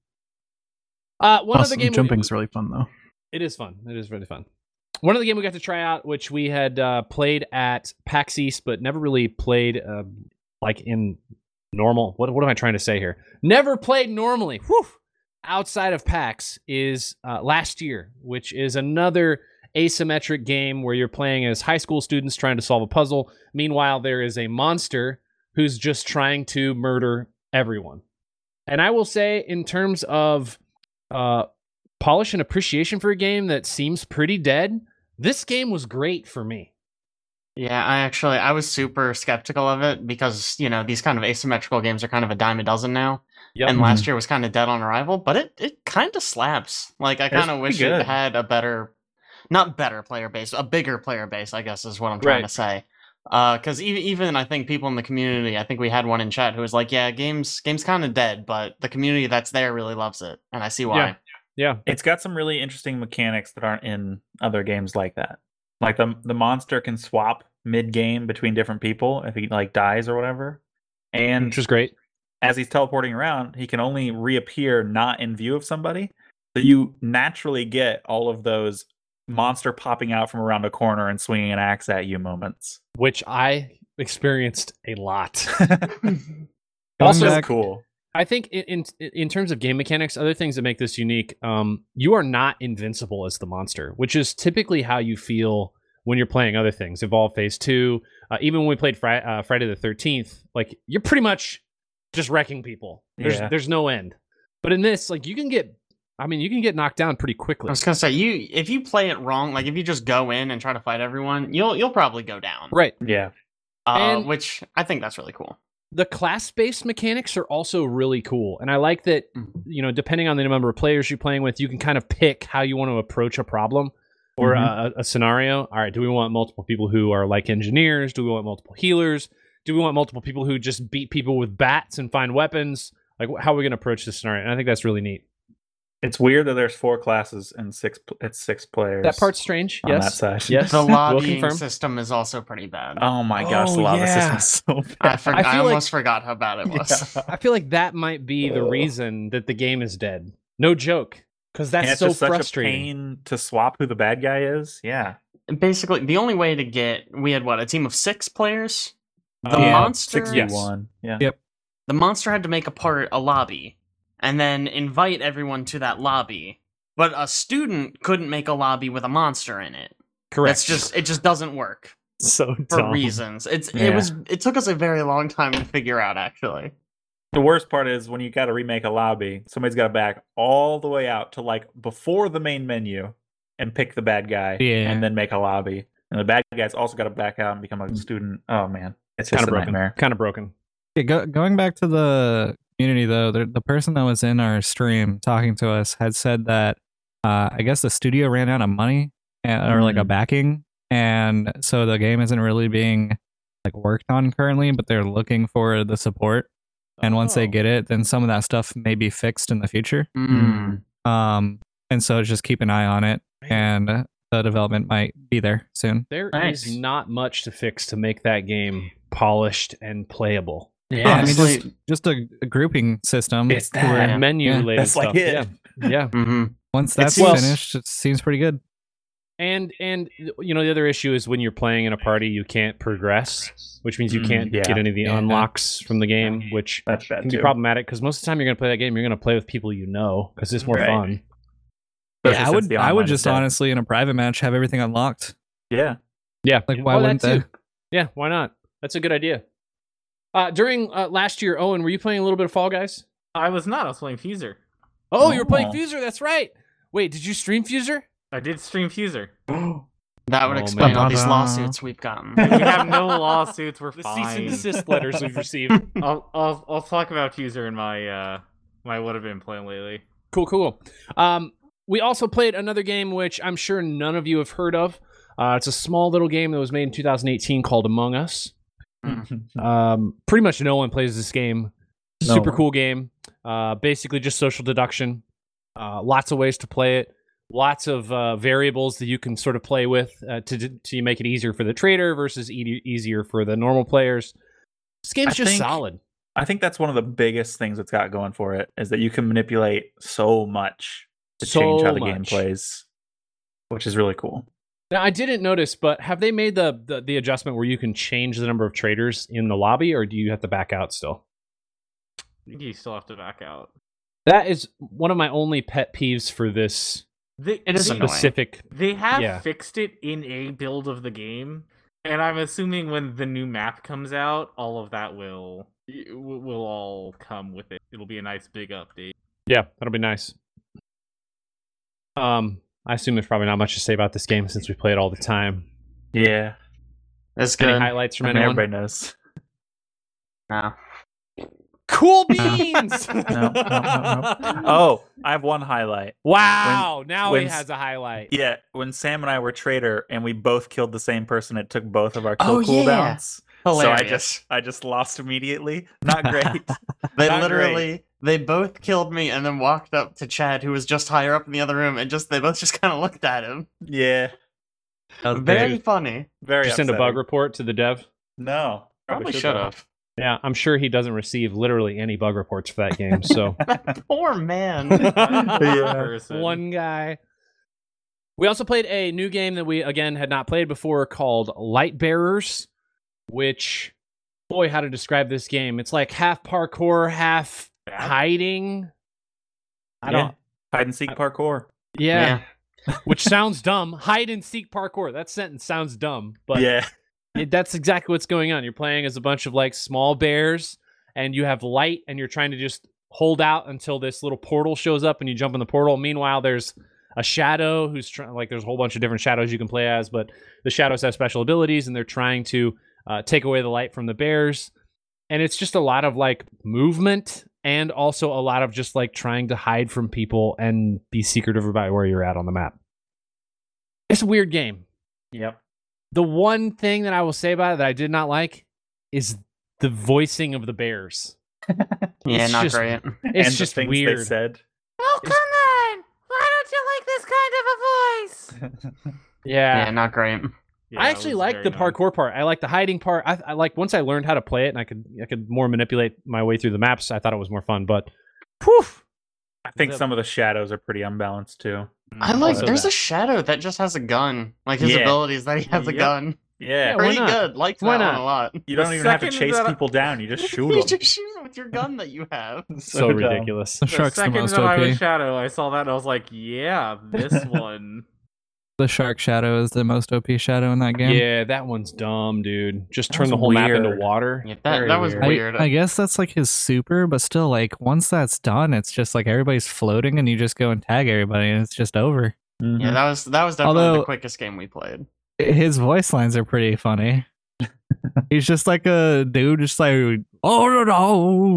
Uh, one Awesome. other game. we- Jumping's really fun though. It is fun. It is really fun. One of the game we got to try out, which we had uh, played at PAX East, but never really played uh, like in normal. What, what am I trying to say here? Never played normally. Whew! Outside of PAX is uh, last year, which is another asymmetric game where you're playing as high school students trying to solve a puzzle. Meanwhile, there is a monster who's just trying to murder everyone. And I will say, in terms of uh, polish and appreciation for a game that seems pretty dead, this game was great for me. Yeah, I actually I was super skeptical of it because you know these kind of asymmetrical games are kind of a dime a dozen now, Yep. and last mm-hmm. year was kind of dead on arrival. But it it kind of slaps. Like I kind of wish good. it had a better, not better player base, a bigger player base. I guess is what I'm trying Right. to say. Uh, because even even I think people in the community, I think we had one in chat who was like, "Yeah, games games kind of dead, but the community that's there really loves it, and I see why." Yeah. Yeah. It's got some really interesting mechanics that aren't in other games like that. Like the the monster can swap mid game between different people if he like dies or whatever. And Which is great. as he's teleporting around, he can only reappear not in view of somebody. So you naturally get all of those monster popping out from around a corner and swinging an axe at you moments. which I experienced a lot. also, back- cool. I think in, in in terms of game mechanics, other things that make this unique, um, you are not invincible as the monster, which is typically how you feel when you're playing other things. Evolve Phase Two, uh, even when we played Fri- uh, Friday the Thirteenth, like you're pretty much just wrecking people. There's Yeah. there's no end. But in this, like you can get, I mean, you can get knocked down pretty quickly. I was gonna say you if you play it wrong, like if you just go in and try to fight everyone, you'll you'll probably go down. Right. Yeah. Uh, And- which I think that's really cool. the class-based mechanics are also really cool and i like that Mhm. you know depending on the number of players you're playing with you can kind of pick how you want to approach a problem or mm-hmm. a, a scenario all right do we want multiple people who are like engineers do we want multiple healers do we want multiple people who just beat people with bats and find weapons like how are we going to approach this scenario and i think that's really neat It's weird that there's four classes and six it's six players. that part's strange on that yes side. yes The we'll lobbying system is also pretty bad. Oh my gosh, Oh, the lava yeah. system's so I, bad. for- I I feel like- almost forgot how bad it was. i feel like that might be the reason that the game is dead no joke because that's And it's so just such frustrating a pain to swap who the bad guy is. Yeah. Basically, the only way to get we had what a team of six players. The Uh, monster, six v Yes. one. Yeah. Yep. the monster had to make a part a lobby, and then invite everyone to that lobby. But a student couldn't make a lobby with a monster in it. correct That's just it just doesn't work so for reasons. It's Yeah. it was it took us a very long time to figure out actually. The worst part is when you got to remake a lobby, somebody's got to back all the way out to like before the main menu and pick the bad guy Yeah. and then make a lobby. And the bad guy's also got to back out and become a student. Oh man, it's kind of broken nightmare. kind of broken Yeah, go, going back to the community though, the, the person that was in our stream talking to us had said that uh, I guess the studio ran out of money and, or like a Mm. backing, and so the game isn't really being like worked on currently, but they're looking for the support. And once they Oh. get it, then some of that stuff may be fixed in the future. Mm. Um, and so just keep an eye on it, and the development might be there soon. There is Nice. not much to fix to make that game polished and playable. Yeah, I mean, just, just a, a grouping system. It's Or that. Yeah. menu related That's stuff. like it. Yeah. Yeah. hmm Once that's seems- finished, it seems pretty good. And and you know the other issue is when you're playing in a party you can't progress, which means you Mm, can't yeah. get any of the Yeah. unlocks from the game, which That's bad can too. be problematic because most of the time you're going to play that game, you're going to play with people you know because it's more Right. fun. Especially yeah, I would. I would just dead. honestly in a private match have everything unlocked. Yeah. Yeah. Like, why Oh, wouldn't they? too. Yeah, why not? That's a good idea. Uh, during uh, last year, Owen, were you playing a little bit of Fall Guys? I was not. I was playing Fuser. Oh, you were playing Oh. Fuser. That's right. Wait, did you stream Fuser? I did stream Fuser. that would Oh, explain all these man. lawsuits we've gotten. We have no lawsuits. We're The cease and fine. desist letters we've received. I'll, I'll I'll talk about Fuser in my uh my what I've been playing lately. Cool, cool. Um, we also played another game which I'm sure none of you have heard of. Uh, it's a small little game that was made in 2018 called Among Us. Um, pretty much no one plays this game. No Super one. cool game. Uh, basically just social deduction. Uh, lots of ways to play it. Lots of uh, variables that you can sort of play with uh, to to make it easier for the trader versus e- easier for the normal players. This game's I just think- solid. I think that's one of the biggest things it's got going for it is that you can manipulate so much to change how the game plays, which is really cool. Now, I didn't notice, but have they made the, the the adjustment where you can change the number of traders in the lobby, or do you have to back out still? You still have to back out. That is one of my only pet peeves for this They, It is they, annoying. specific. They have Yeah. fixed it in a build of the game, And I'm assuming when the new map comes out, all of that will will will all come with it. It'll be a nice big update. Yeah, that'll be nice. Um, I assume there's probably not much to say about this game since we play it all the time. Yeah. It's Any highlights from I mean, anyone? everybody knows. No. Cool beans. No, no, no, no. Oh, I have one highlight. Wow! now when he has a highlight. Yeah, when Sam and I were trader and we both killed the same person, it took both of our kill Oh, yeah. cooldowns. So I just I just lost immediately. Not great. They Not literally they both killed me and then walked up to Chad, who was just higher up in the other room, and just they both just kind of looked at him. yeah. That was Very funny. Very Did you send a bug report to the dev? No. Probably should should have. Have. Yeah, I'm sure he doesn't receive literally any bug reports for that game. So poor man. Yeah. One guy. We also played a new game that we again had not played before called Light Bearers, which boy, how to describe this game? It's like half parkour, half Bad? hiding. I Yeah. don't. Hide and seek parkour. Yeah, which sounds dumb. Hide and seek parkour. That sentence sounds dumb, but yeah. It, that's exactly what's going on. You're playing as a bunch of like small bears, and you have light, and you're trying to just hold out until this little portal shows up, and you jump in the portal. Meanwhile, there's a shadow who's trying. Like, there's a whole bunch of different shadows you can play as, but the shadows have special abilities, and they're trying to uh, take away the light from the bears. And it's just a lot of like movement, and also a lot of just like trying to hide from people and be secretive about where you're at on the map. It's a weird game Yep. The one thing that I will say about it that I did not like is the voicing of the bears. Yeah, It's not just- great. It's and just the things weird. they said. Oh come on! Why don't you like this kind of a voice? Yeah. Yeah, not great. Yeah, I actually like the annoying. parkour part. I like the hiding part. I, I like once I learned how to play it and I could I could more manipulate my way through the maps. I thought it was more fun. But, poof, I think The- some of the shadows are pretty unbalanced too. Mm, I like. Also There's that. a shadow that just has a gun. Like his Yeah. abilities that he has a Yep. gun. Yeah. Yeah, why Pretty not? good. Like that Why one a lot. You don't even have to chase that I- people down. You just shoot you them. just shoot him with your gun that you have. so dumb. ridiculous. The The shark's the second most that I was Shadow, I saw that and I was like, yeah, this one. The shark shadow is the most OP shadow in that game. Yeah, that one's dumb, dude. Just That turn the whole map into water. Yeah, that, Very that was weird. I, weird. I guess that's like his super, but still, like once that's done, it's just like everybody's floating, and you just go and tag everybody, and it's just over. Mhm. yeah, that was that was definitely Although- the quickest game we played. His voice lines are pretty funny. He's just like a dude, just like, oh no,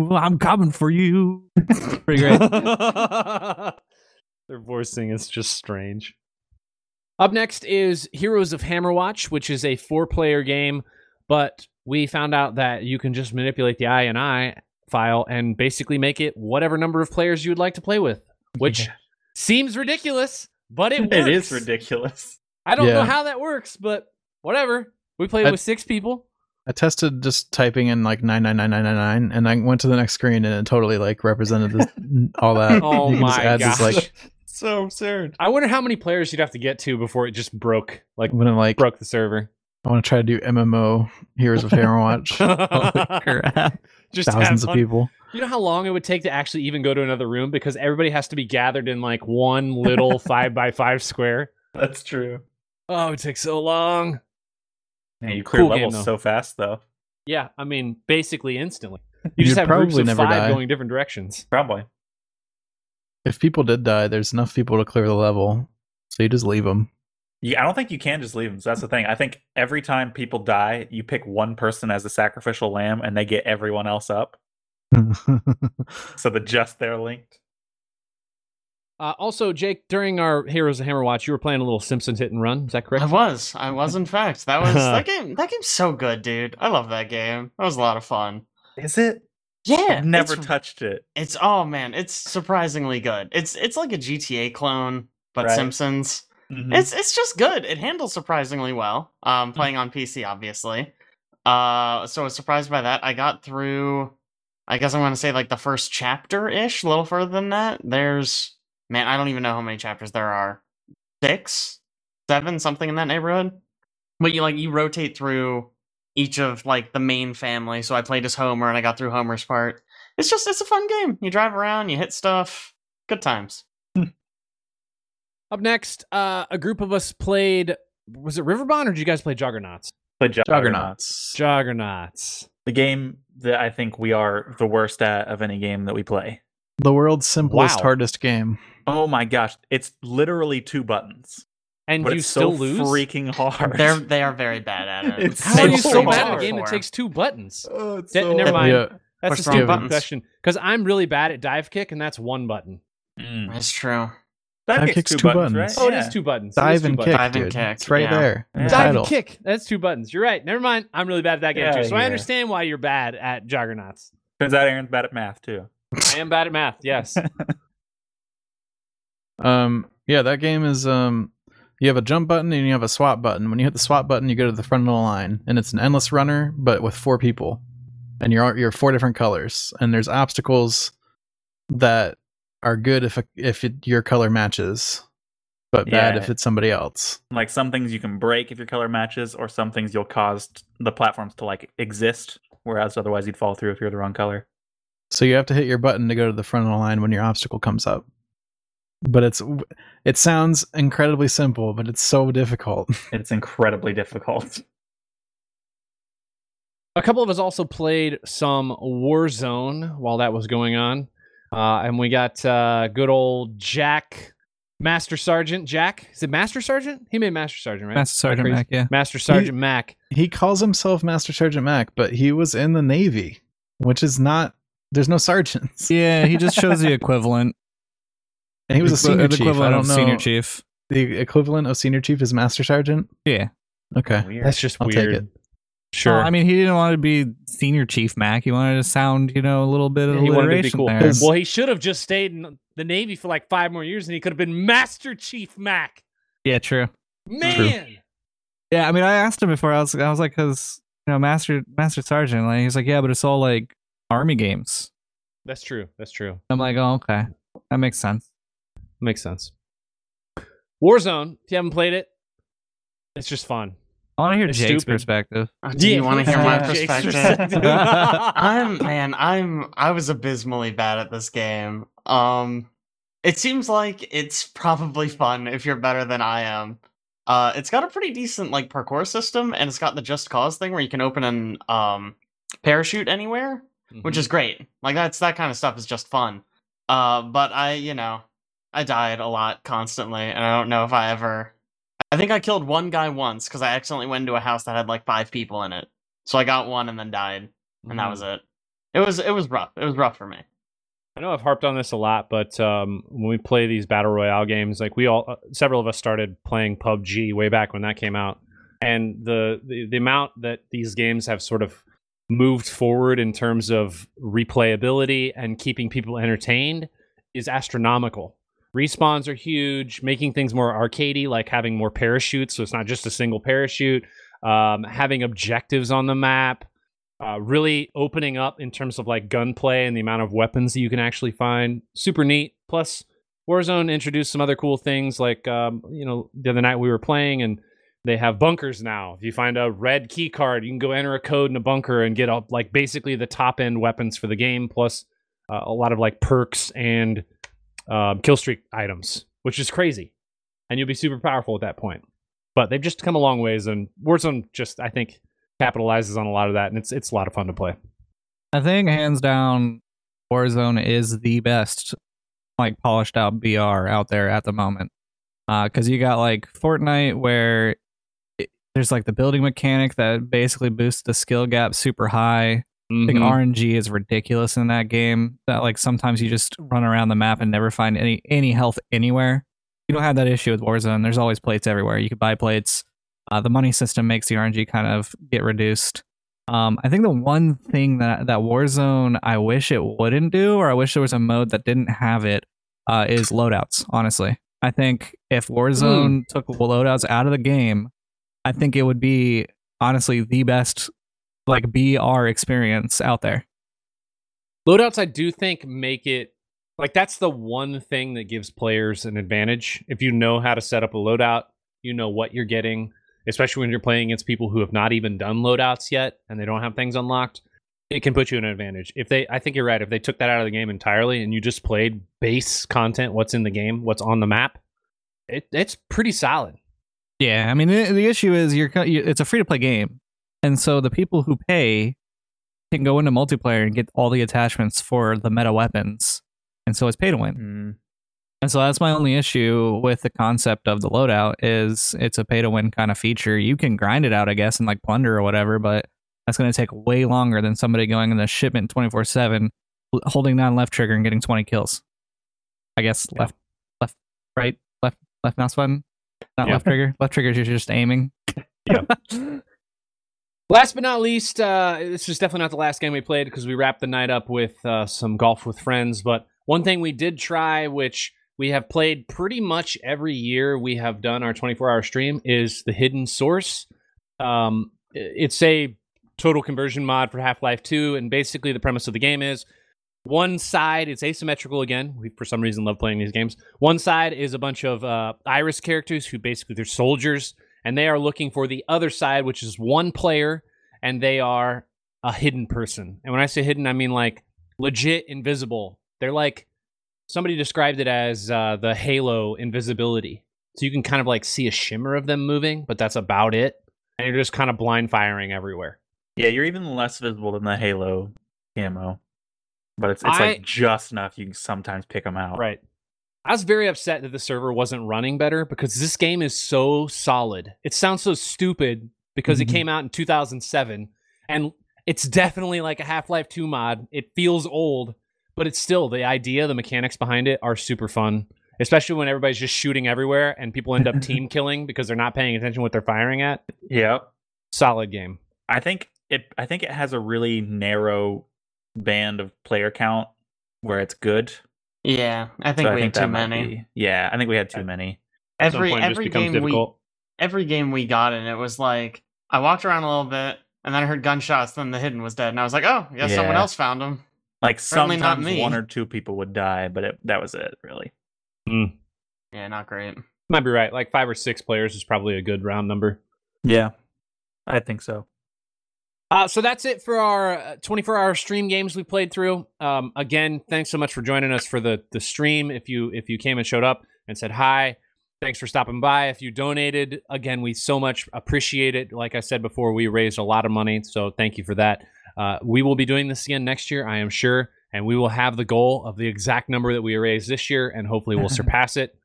no, I'm coming for you. pretty great. Their voicing is just strange. Up next is Heroes of Hammerwatch, which is a four-player game, but we found out that you can just manipulate the INI file and basically make it whatever number of players you would like to play with, which seems ridiculous, but it works. It is ridiculous. I don't know how that works, but whatever. We played I- with six people. I tested just typing in like nine nine nine nine nine nine, and I went to the next screen and it totally like represented this, all that. Oh You can just my add this, like so absurd. I wonder how many players you'd have to get to before it just broke, like I'm gonna like broke the server. I want to try to do MMO Heroes of Hammerwatch. Holy crap. just Thousands of fun. people. You know how long it would take to actually even go to another room because everybody has to be gathered in like one little five by five square. That's true. Oh, it takes so long. Yeah, you clear Cool levels though. so fast though. Yeah, I mean, basically instantly. You You'd just have groups probably of never five die. going different directions. Probably. If people did die, there's enough people to clear the level, so you just leave them. Yeah, I don't think you can just leave them. So that's the thing. I think every time people die, you pick one person as the sacrificial lamb, and they get everyone else up, so the just they're linked. Uh, also, Jake, during our Heroes of Hammerwatch, you were playing a little Simpsons hit and run. Is that correct? I was. I was in fact. That was that game that game's so good, dude. I love that game. That was a lot of fun. Is it? Yeah. I've never touched it. it's oh man, it's surprisingly good. It's it's like a GTA clone, but Right. Simpsons. Mhm. It's it's just good. It handles surprisingly well. Um, playing on PC, obviously. Uh, so I was surprised by that. I got through. I guess I'm gonna say like the first chapter ish, a little further than that. There's man, I don't even know how many chapters there are. Six, seven, something in that neighborhood. But you like you rotate through each of like the main family. So I played as Homer and I got through Homer's part. It's just it's a fun game. You drive around, you hit stuff. Good times. Up next, uh, a group of us played. Was it Riverbond or did you guys play Juggernauts? Play Juggernauts. Juggernauts. Juggernauts. The game that I think we are the worst at of any game that we play. The world's simplest, Wow. hardest game. Oh my gosh, it's literally two buttons, And but you it's still so lose. freaking hard. They're they are very bad at it. It's How are you so so bad at a game that takes two buttons? Oh, it's Da- so never mind. Yeah. That's Push a stupid buttons. question because I'm really bad at Divekick, and that's one button. Mm. It's true. That That kicks kicks two, two buttons, buttons. right? Oh, it Yeah. is two buttons. Dive two and buttons. kick, Dive and kick, It's right yeah. there. in the Dive title. and kick. That's two buttons. You're right. Never mind. I'm really bad at that game Get too. outta So I understand why you're bad at Juggernauts. Turns out Aaron's bad at math too. I am bad at math. Yes. Um, yeah, that game is um, you have a jump button and you have a swap button. When you hit the swap button, you go to the front of the line, and it's an endless runner, but with four people, and you're you're four different colors, and there's obstacles that are good if if it, your color matches, but bad if it's somebody else. Like some things you can break if your color matches, or some things you'll cause the platforms to like exist, whereas otherwise you'd fall through if you're the wrong color. So you have to hit your button to go to the front of the line when your obstacle comes up. But it's it sounds incredibly simple, but it's so difficult. It's incredibly difficult. A couple of us also played some Warzone while that was going on. Uh, and we got uh, good old Jack, Master Sergeant Jack. Is it Master Sergeant? He made Master Sergeant, right? Master Sergeant? Mac, yeah. Master Sergeant Mac. he calls himself Master Sergeant Mac, but he was in the Navy, which is not. There's no sergeants, Yeah, he just shows the equivalent. And he was a senior chief. I don't know. senior chief. The equivalent of senior chief is Master Sergeant. Yeah. Okay, Weird. That's just I'll take it. Sure. Well, I mean, he didn't want to be senior chief Mac. He wanted to sound, you know, a little bit of he wanted to be alliteration cool. there. Well, he should have just stayed in the Navy for like five more years and he could have been Master Chief Mac. Yeah, true. Man. Yeah, I mean, I asked him before. I was, I was like, because you know, master, master sergeant. Like, he's like, yeah, but it's all like army games. That's true. That's true. I'm like, oh, okay, that makes sense. Makes sense. Warzone, if you haven't played it, it's just fun. I want to hear It's Jake's stupid. perspective. Uh, Do you want to hear my Jake's perspective? perspective. I'm man, I'm I was abysmally bad at this game. Um it seems like it's probably fun if you're better than I am. Uh it's got a pretty decent like parkour system and it's got the just cause thing where you can open an um parachute anywhere, which is great. Like that's that kind of stuff is just fun. Uh but I, you know, I died a lot constantly and I don't know if I ever I think I killed one guy once cuz I accidentally went into a house that had like 5 people in it. So I got one and then died and that was it. It was it was rough. It was rough for me. I know I've harped on this a lot, but um, when we play these battle royale games, like we all, uh, several of us started playing PUBG way back when that came out, and the, the the amount that these games have sort of moved forward in terms of replayability and keeping people entertained is astronomical. Respawns are huge, making things more arcadey, like having more parachutes, so it's not just a single parachute. Um, having objectives on the map, uh, really opening up in terms of like gunplay and the amount of weapons that you can actually find. Super neat. Plus, Warzone introduced some other cool things like, um, you know, the other night we were playing and they have bunkers now. If you find a red key card, you can go enter a code in a bunker and get up like basically the top end weapons for the game, plus uh, a lot of like perks and um, kill streak items, which is crazy. And you'll be super powerful at that point. But they've just come a long ways, and Warzone just, I think, capitalizes on a lot of that, and it's it's a lot of fun to play. I think hands down, Warzone is the best, like polished out BR out there at the moment. Because you got like Fortnite, where it, there's like the building mechanic that basically boosts the skill gap super high. I think Mhm. RNG is ridiculous in that game. That like sometimes you just run around the map and never find any any health anywhere. You don't have that issue with Warzone. There's always plates everywhere. You could buy plates. Uh, the money system makes the RNG kind of get reduced. Um, I think the one thing that that Warzone I wish it wouldn't do, or I wish there was a mode that didn't have it, uh, is loadouts. Honestly, I think if Warzone took loadouts out of the game, I think it would be honestly the best like BR experience out there. Loadouts, I do think, make it like that's the one thing that gives players an advantage. If you know how to set up a loadout, you know what you're getting, especially when you're playing against people who have not even done loadouts yet and they don't have things unlocked. It can put you in an advantage. If they, I think you're right. If they took that out of the game entirely and you just played base content, what's in the game, what's on the map, it, it's pretty solid. Yeah, I mean the, the issue is you're it's a free to play game, And so the people who pay can go into multiplayer and get all the attachments for the meta weapons. And so it's pay to win. Mm. And so that's my only issue with the concept of the loadout is it's a pay to win kind of feature. You can grind it out, I guess, and like plunder or whatever, but that's going to take way longer than somebody going in the shipment 24 7, holding down left trigger and getting 20 kills. I guess Yeah. left, left, right, left, left mouse button, not Yeah. left trigger. Left trigger is just aiming. Last but not least, uh, this is definitely not the last game we played because we wrapped the night up with uh, some golf with friends. But one thing we did try, which we have played pretty much every year we have done our 24 hour stream, is the Hidden Source. Um, it's a total conversion mod for Half Life 2. And basically, the premise of the game is one side, it's asymmetrical again. We, for some reason, love playing these games. One side is a bunch of uh, Iris characters who basically they're soldiers and they are looking for the other side, which is one player, and they are a hidden person. And when I say hidden, I mean like legit invisible. They're like somebody described it as uh, the Halo invisibility. So you can kind of like see a shimmer of them moving, but that's about it. And you're just kind of blind firing everywhere. Yeah, you're even less visible than the Halo camo, but it's it's I- like just enough you can sometimes pick them out. Right. I was very upset that the server wasn't running better because this game is so solid. It sounds so stupid because it Mhm. came out in 2007 and it's definitely like a Half-Life 2 mod. It feels old, but it's still the idea, the mechanics behind it are super fun, especially when everybody's just shooting everywhere and people end up team killing because they're not paying attention what they're firing at. Yep. Solid game. I think it. I think it has a really narrow band of player count where it's good. Yeah, I think So we had too many. be- yeah, I think we had too many. At Every point every becomes game we every game we got in, it was like I walked around a little bit and then I heard gunshots. Then the hidden was dead, and I was like, "Oh, yeah, someone else found him." Like Certainly not sometimes me. one or two people would die, but it, that was it, really. Hmm. Yeah, not great. Might be right. Like 5 or 6 players is probably a good round number. Yeah, I think so. Uh, so that's it for our 24 hour stream games we played through. Um, again, thanks so much for joining us for the the stream. If you if you came and showed up and said hi, thanks for stopping by. If you donated, again, we so much appreciate it. Like I said before, we raised a lot of money, so thank you for that. Uh, we will be doing this again next year, I am sure, and we will have the goal of the exact number that we raised this year, and hopefully we'll surpass it.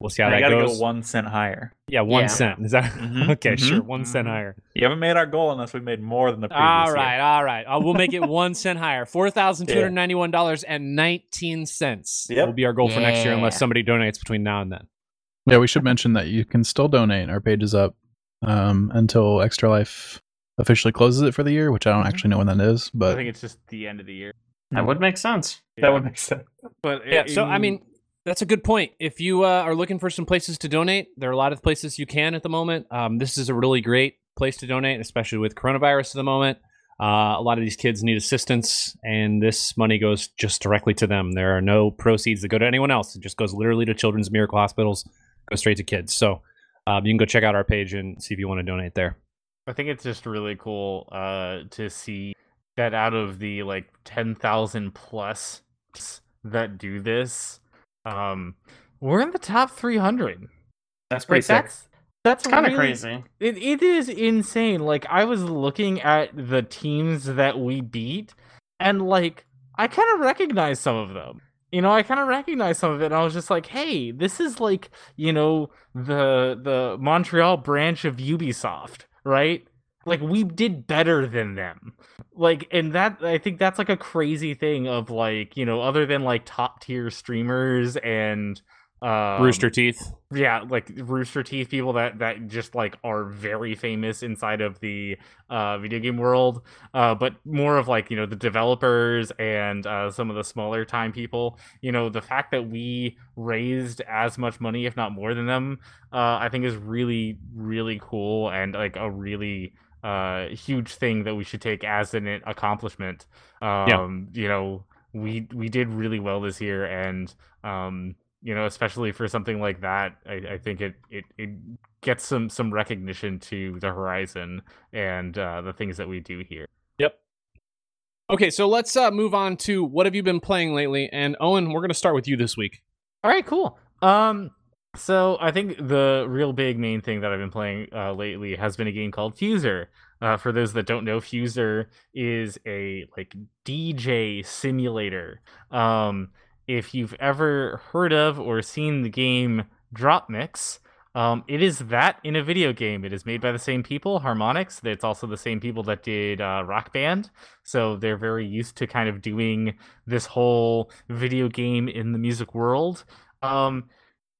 We'll see how I that gotta goes. go one cent higher. yeah, one Yeah. cent. Is that Mhm, okay? Sure, mhm, one cent mhm. higher. You haven't made our goal unless we made more than the previous All year. right, all right. Uh, we'll make it one cent higher. Four thousand two hundred ninety-one dollars and nineteen cents Yep. will be our goal for next year, unless somebody donates between now and then. Yeah, we should mention that you can still donate. Our page is up um, until Extra Life officially closes it for the year, which I don't actually know when that is. But I think it's just the end of the year. That would make sense. That would make sense. But Yeah. it- So I mean, that's a good point. If you uh, are looking for some places to donate, there are a lot of places you can at the moment. Um, this is a really great place to donate, especially with coronavirus at the moment. Uh, a lot of these kids need assistance, and this money goes just directly to them. There are no proceeds that go to anyone else. It just goes literally to Children's Miracle Hospitals, goes straight to kids. So um, you can go check out our page and see if you want to donate there. I think it's just really cool uh, to see that out of the like ten thousand plus that do this, um, we're in the top three hundred. That's pretty Like sick. that's that's kind of really- crazy. It it is insane. Like I was looking at the teams that we beat, and like I kind of recognize some of them. You know, I kind of recognize some of it, and I was just like, "Hey, this is like you know the the Montreal branch of Ubisoft, right? Like we did better than them. Like, and that I think that's like a crazy thing of like you know other than like top tier streamers and um, Rooster Teeth. yeah like rooster teeth people that that just like are very famous inside of the uh video game world uh but more of like you know the developers and uh some of the smaller time people you know the fact that we raised as much money if not more than them uh i think is really really cool and like a really uh huge thing that we should take as an accomplishment um you know we we did really well this year and um you know especially for something like that i, I think it, it it gets some some recognition to the horizon and uh the things that we do here Yep. Okay, so let's uh, move on to what have you been playing lately? And Owen, we're going to start with you this week. all right cool um so i think the real big main thing that i've been playing uh lately has been a game called fuser Uh, for those that don't know, Fuser is a like DJ simulator. Um, if you've ever heard of or seen the game DropMix, um, it is that in a video game. It is made by the same people, Harmonix. It's also the same people that did uh, Rock Band. So they're very used to kind of doing this whole video game in the music world. Um,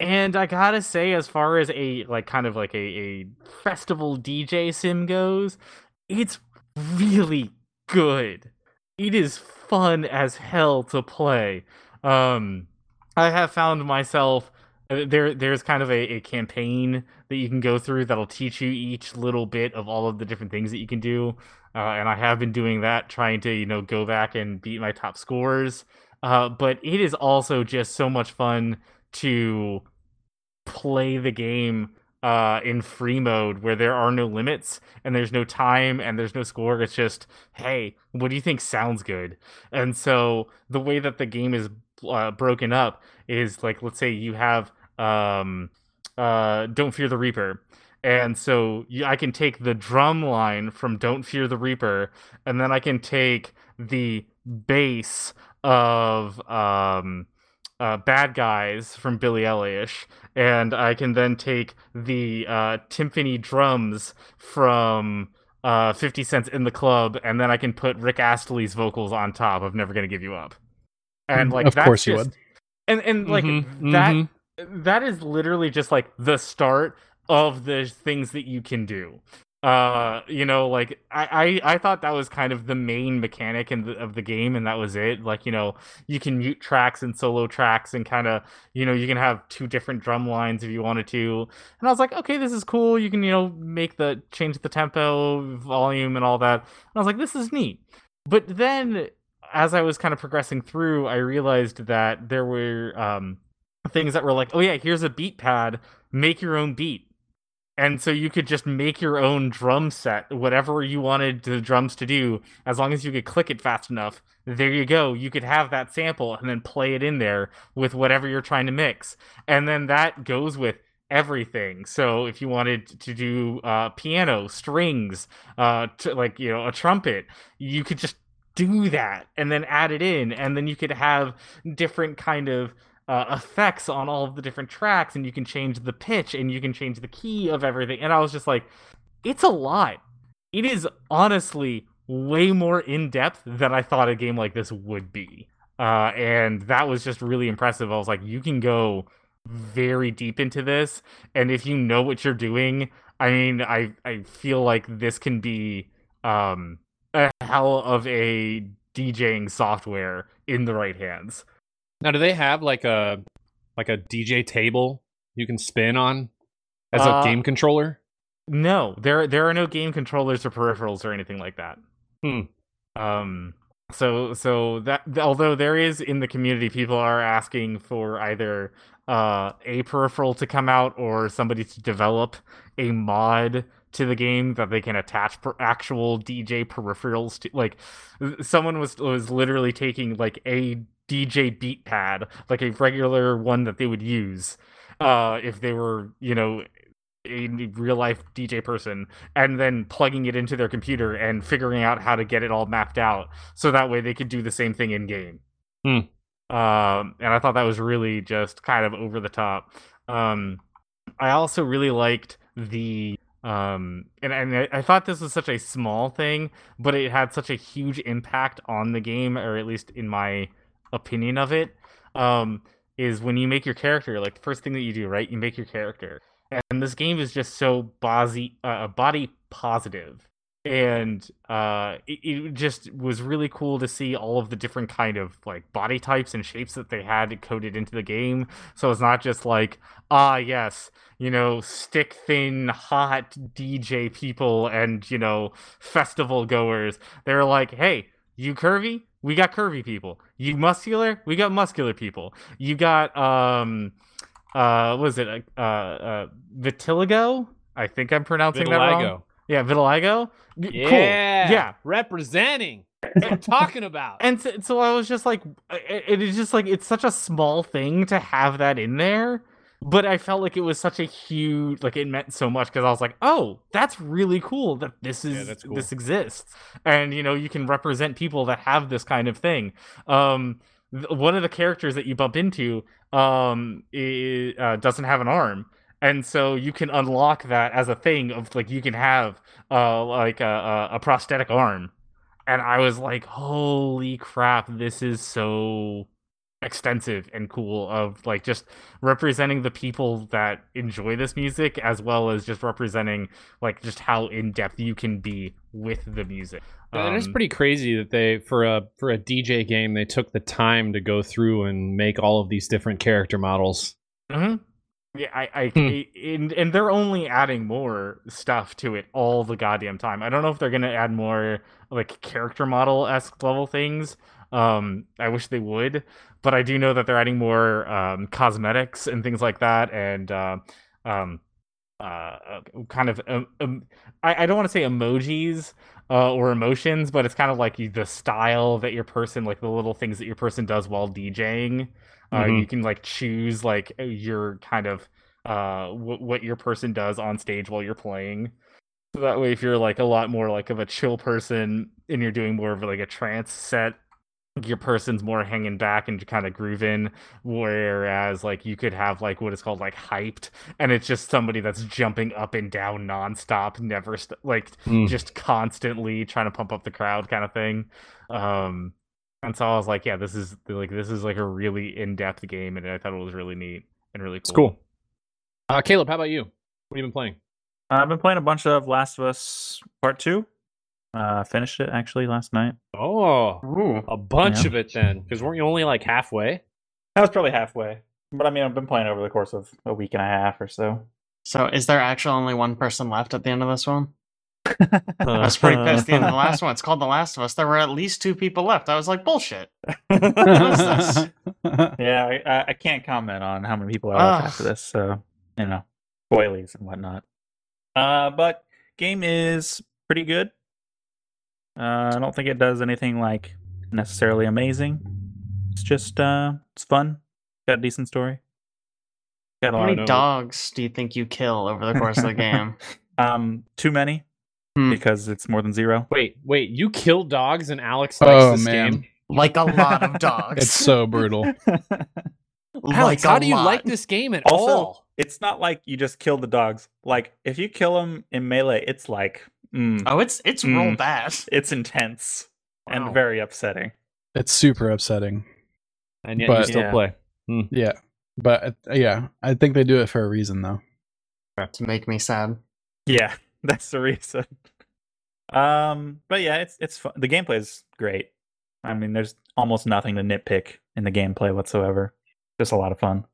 and I gotta say, as far as a like kind of like a, a festival DJ sim goes, it's really good. It is fun as hell to play. Um, I have found myself uh, there. There's kind of a, a campaign that you can go through that'll teach you each little bit of all of the different things that you can do. Uh, and I have been doing that, trying to you know go back and beat my top scores. Uh, but it is also just so much fun to play the game uh, in free mode where there are no limits and there's no time and there's no score. It's just, hey, what do you think sounds good? And so the way that the game is uh, broken up is like, let's say you have um, uh, Don't Fear the Reaper. And so I can take the drum line from Don't Fear the Reaper, and then I can take the bass of um, uh, Bad Guys from Billy Eilish, and I can then take the uh, timpani drums from uh, 50 Cent's in the club, and then I can put Rick Astley's vocals on top of Never Gonna Give You Up. And like, of that's course you would. And and like Mhm, that mhm. that is literally just like the start of the things that you can do uh you know like i i, I thought that was kind of the main mechanic in the, of the game and that was it. Like you know you can mute tracks and solo tracks and kind of you know you can have two different drum lines if you wanted to. And i was like okay this is cool. You can you know make the change the tempo volume and all that. And i was like this is neat. But then as i was kind of progressing through i realized that there were um things that were like oh yeah here's a beat pad. Make your own beat and so you could just make your own drum set whatever you wanted the drums to do. As long as you could click it fast enough there you go. You could have that sample and then play it in there with whatever you're trying to mix. And then that goes with everything. So if you wanted to do uh, piano strings uh, like you know a trumpet you could just do that and then add it in. And then you could have different kind of uh, effects on all of the different tracks and you can change the pitch and you can change the key of everything. And i was just like it's a lot. It is honestly way more in depth than i thought a game like this would be. Uh, and that was just really impressive. I was like you can go very deep into this and if you know what you're doing i mean i i feel like this can be um a hell of a djing software in the right hands Now, do they have like a like a DJ table you can spin on as Uh, a game controller? No, there there are no game controllers or peripherals or anything like that. Hmm. Um. So so that although there is in the community, people are asking for either uh a peripheral to come out or somebody to develop a mod to the game that they can attach per- actual DJ peripherals to. Like someone was was literally taking like a DJ beat pad, like a regular one that they would use uh if they were you know a real life DJ person and then plugging it into their computer and figuring out how to get it all mapped out so that way they could do the same thing in game. Hmm. Um, and I thought that was really just kind of over the top. Um, I also really liked the um and, and I- I thought this was such a small thing, but it had such a huge impact on the game, or at least in my opinion of it. Um, is when you make your character, like the first thing that you do, right? You make your character and this game is just so body uh, body positive and uh it, it just was really cool to see all of the different kind of like body types and shapes that they had coded into the game so it's not just like ah yes you know stick thin hot dj people and you know festival goers they're like hey you curvy we got curvy people. You muscular? We got muscular people. You got um uh what was it? Uh uh vitiligo? I think i'm pronouncing that wrong. Yeah vitiligo? Yeah. cool. Yeah. Representing. I'm talking about. and so, so i was just like it, it is just like it's such a small thing to have that in there but I felt like it was such a huge like it meant so much because I was like, oh, that's really cool that this is that's cool. this exists, and you know you can represent people that have this kind of thing. Um, th- one of the characters that you bump into um i uh, doesn't have an arm. And so you can unlock that as a thing of like you can have uh like a, a, a prosthetic arm, and I was like, holy crap, this is so extensive and cool of like just representing the people that enjoy this music as well as just representing like just how in depth you can be with the music. and it is Um, pretty crazy that they for a for a DJ game they took the time to go through and make all of these different character models. mhm. Yeah, I, I, Hmm. I- and, and they're only adding more stuff to it all the goddamn time. I don't know if they're gonna add more like character model esque level things. Um, I wish they would, but I do know that they're adding more um, cosmetics and things like that, and uh, um, uh, uh, kind of um, um, I, I don't want to say emojis uh, or emotions, but it's kind of like the style that your person, like the little things that your person does while DJing. Uh, Mhm. You can like choose like uh, your kind of uh w- what your person does on stage while you're playing. So that way, if you're like a lot more like of a chill person and you're doing more of like a trance set, your person's more hanging back and kind of grooving. Whereas like you could have like what is called like hyped, and it's just somebody that's jumping up and down nonstop, never st- like Mm. just constantly trying to pump up the crowd kind of thing. Um, and so I was like, yeah, this is like this is like a really in depth game, and I thought it was really neat and really cool. It's cool. Uh, Caleb, how about you? What have you been playing? I've been playing a bunch of Last of Us Part Two. Uh, finished it actually last night. Oh, Ooh. a bunch Yeah. of it then, because weren't you only like halfway? I was probably halfway, but I mean, I've been playing over the course of a week and a half or so. So is there actually only one person left at the end of this one? I was pretty pissed at the end of the last one. It's called The Last of Us. There were at least two people left. I was like, bullshit. What is this? yeah, I, I- I can't comment on how many people are left Ugh. after this, so you know, spoilies and whatnot. Uh, but game is pretty good. Uh, I don't think it does anything like necessarily amazing. It's just uh, it's fun. Got a decent story. Got a How lot many of dogs do you think you kill over the course of the game? um too many Hmm. because it's more than zero. Wait, wait, you kill dogs and Alex likes Oh, this man. game? Like a lot of dogs. It's so brutal. Alex, Like a how do you lot. like this game at Also- all? it's not like you just kill the dogs. Like if you kill them in melee, it's like mm, Oh, it's it's real Mm. bad. it's intense Wow. and very upsetting. It's super upsetting. And yet you still Yeah. play. Yeah. But uh, yeah, I think they do it for a reason though. To make me sad. Yeah, that's the reason. Um, but yeah, it's it's fun. The gameplay is great. I mean, there's almost nothing to nitpick in the gameplay whatsoever. Just a lot of fun.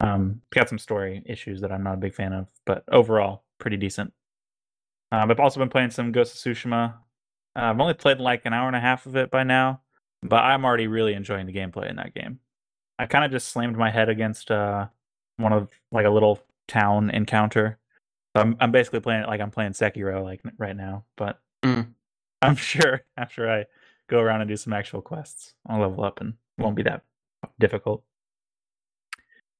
Um, got some story issues that I'm not a big fan of, but overall, pretty decent. Um, I've also been playing some Ghost of Tsushima. Uh, I've only played like an hour and a half of it by now, but I'm already really enjoying the gameplay in that game. I kind of just slammed my head against uh, one of like a little town encounter. So I'm I'm basically playing it like I'm playing Sekiro like right now, but Mm. I'm sure after I go around and do some actual quests, I'll level up and it won't be that difficult.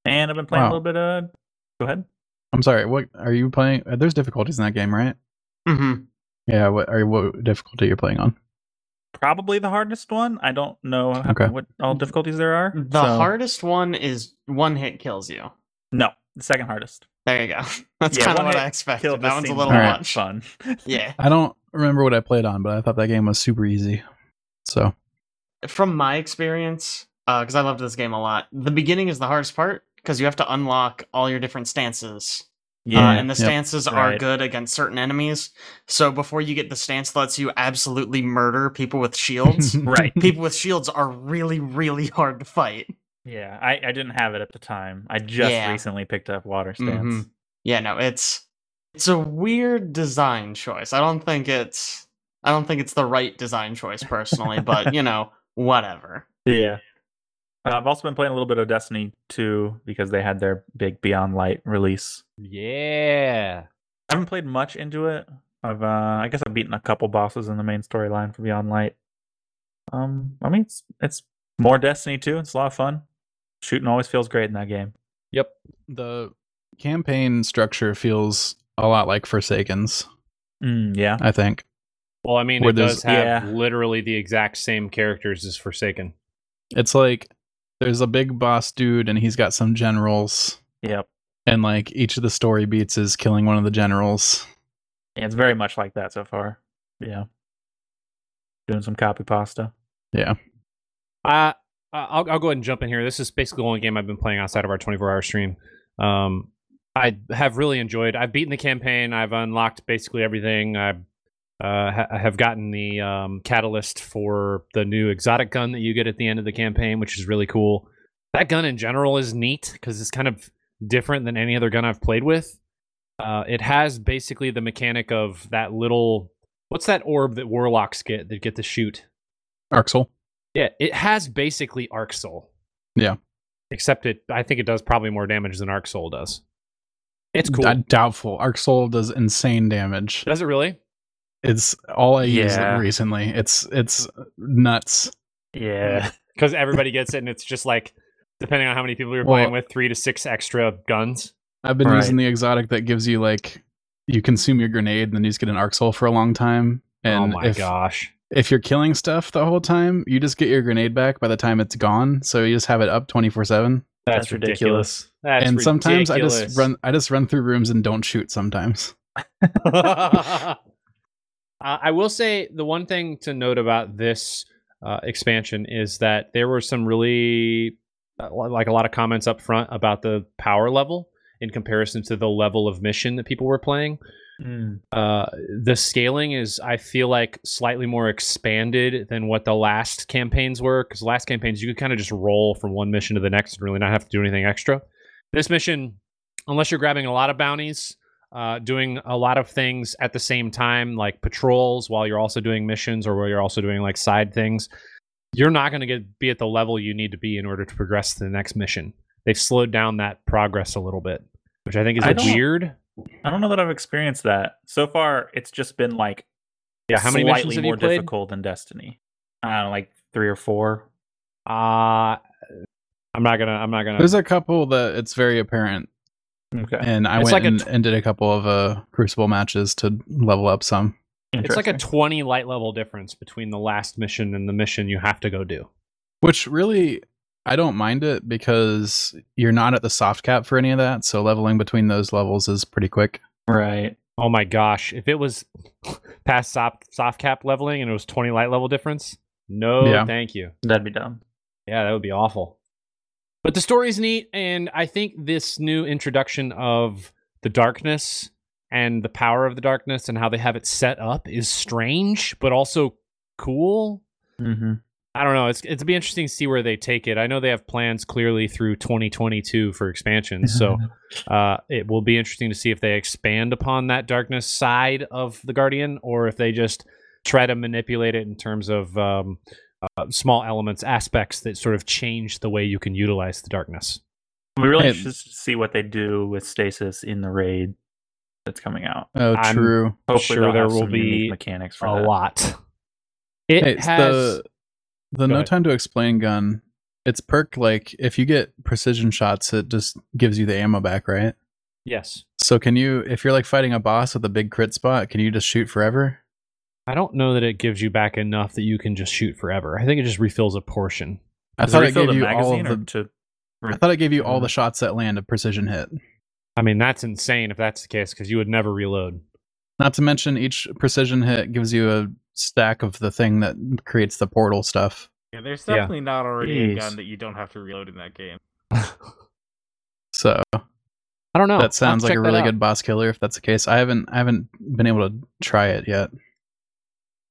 And I've been playing Wow. a little bit. Uh, go ahead. I'm sorry. What are you playing? uh, There's difficulties in that game, right? Hmm Yeah. What are what difficulty you're playing on? Probably the hardest one. I don't know how- Okay. what all difficulties there are. The so- hardest one is one hit kills you. No, the second hardest. There you go. That's Yeah, kind of what I expected. Kill That one's a little Alright. much. fun. Yeah. I don't remember what I played on, but I thought that game was super easy. So From my experience, because I loved this game a lot, the beginning is the hardest part because you have to unlock all your different stances. Yeah, uh, and the yep. stances are good against certain enemies. So before you get the stance that lets you absolutely murder people with shields, right. people with shields are really, really hard to fight. Yeah, I, I didn't have it at the time. I just Yeah. recently picked up water stance. Mhm. Yeah, no, it's it's a weird design choice. I don't think it's I don't think it's the right design choice personally, but you know, whatever. Yeah. Uh, I've also been playing a little bit of Destiny 2 because they had their big Beyond Light release. Yeah. I haven't played much into it. I've uh, I guess I've beaten a couple bosses in the main storyline for Beyond Light. Um, I mean it's it's more Destiny 2. It's a lot of fun. Shooting always feels great in that game. Yep. The campaign structure feels a lot like Forsaken's, Mm, yeah. I think. Well, I mean, Where it does have yeah. literally the exact same characters as Forsaken. It's like there's a big boss dude and he's got some generals Yep. and like each of the story beats is killing one of the generals. Yeah, it's very much like that so far. Yeah. Doing some copy pasta. Yeah. Uh, I'll, I'll go ahead and jump in here. This is basically the only game I've been playing outside of our 24 hour stream. Um, I have really enjoyed. I've beaten the campaign. I've unlocked basically everything. I uh, ha- I have gotten the um, catalyst for the new exotic gun that you get at the end of the campaign, which is really cool. That gun in general is neat because it's kind of different than any other gun I've played with. Uh, it has basically the mechanic of that little what's that orb that warlocks get that get to shoot Arc Soul. yeah, it has basically Arc Soul. Yeah. Except it I think it does probably more damage than Arc Soul does. It's cool. D- doubtful. Arc Soul does insane damage. does it really? It's all I use Yeah. recently. It's it's nuts. Yeah. Because everybody gets it and it's just like depending on how many people you're Well- playing with, three to six extra guns. I've been Right. using the exotic that gives you like you consume your grenade and then you just get an Arc Soul for a long time. Oh and oh my if, gosh. if you're killing stuff the whole time, you just get your grenade back by the time it's gone. So you just have it up twenty four seven. That's, That's ridiculous. ridiculous. That's And sometimes I just run I just run through rooms and don't shoot sometimes. uh, I will say the one thing to note about this uh, expansion is that there were some really uh, like a lot of comments up front about the power level in comparison to the level of mission that people were playing. Mm. Uh, the scaling is, I feel like, slightly more expanded than what the last campaigns were. Because last campaigns, you could kind of just roll from one mission to the next and really not have to do anything extra. This mission, unless you're grabbing a lot of bounties, uh, doing a lot of things at the same time, like patrols, while you're also doing missions, or while you're also doing like side things, you're not going to get be at the level you need to be in order to progress to the next mission. They've slowed down that progress a little bit, which I think is I a don't- weird. I don't know that I've experienced that. So far, it's just been like Yeah, how many slightly missions have you more played? difficult than Destiny. I don't know, like three or four. Uh I'm not gonna. I'm not gonna. There's a couple that it's very apparent. Okay. And I It's went like a and, tw- and did a couple of uh crucible matches to level up some. it's like a 20 light level difference between the last mission and the mission you have to go do. Which really I don't mind it because you're not at the soft cap for any of that, so leveling between those levels is pretty quick. right. Oh my gosh! If it was past soft soft cap leveling and it was 20 light level difference, no, Yeah. thank you. That'd be dumb. Yeah, that would be awful. But the story's neat, and I think this new introduction of the darkness and the power of the darkness and how they have it set up is strange, but also cool. Mm-hmm. I don't know. It's it'll be interesting to see where they take it. I know they have plans clearly through 2022 for expansions, so uh, it will be interesting to see if they expand upon that darkness side of the Guardian, or if they just try to manipulate it in terms of um, uh, small elements, aspects that sort of change the way you can utilize the darkness. we really Hey. should see what they do with stasis in the raid that's coming out. Oh, I'm true. Hopefully, sure there will be mechanics for A that. lot. It Hey, has. the the no ahead. time to explain gun. It's perk like if you get precision shots, it just gives you the ammo back, right? yes. So can you, if you're like fighting a boss with a big crit spot, can you just shoot forever? I don't know that it gives you back enough that you can just shoot forever. I think it just refills a portion. I Does thought it refill gave you all of the. to I thought it gave you all the mm-hmm. shots that land a precision hit. I mean, that's insane if that's the case because you would never reload. Not to mention each precision hit gives you a stack of the thing that creates the portal stuff. Yeah, there's Yeah. definitely not already a gun that you don't have to reload in that game. So I don't know. That sounds to like a really good boss killer if that's the case. I haven't I haven't been able to try it yet.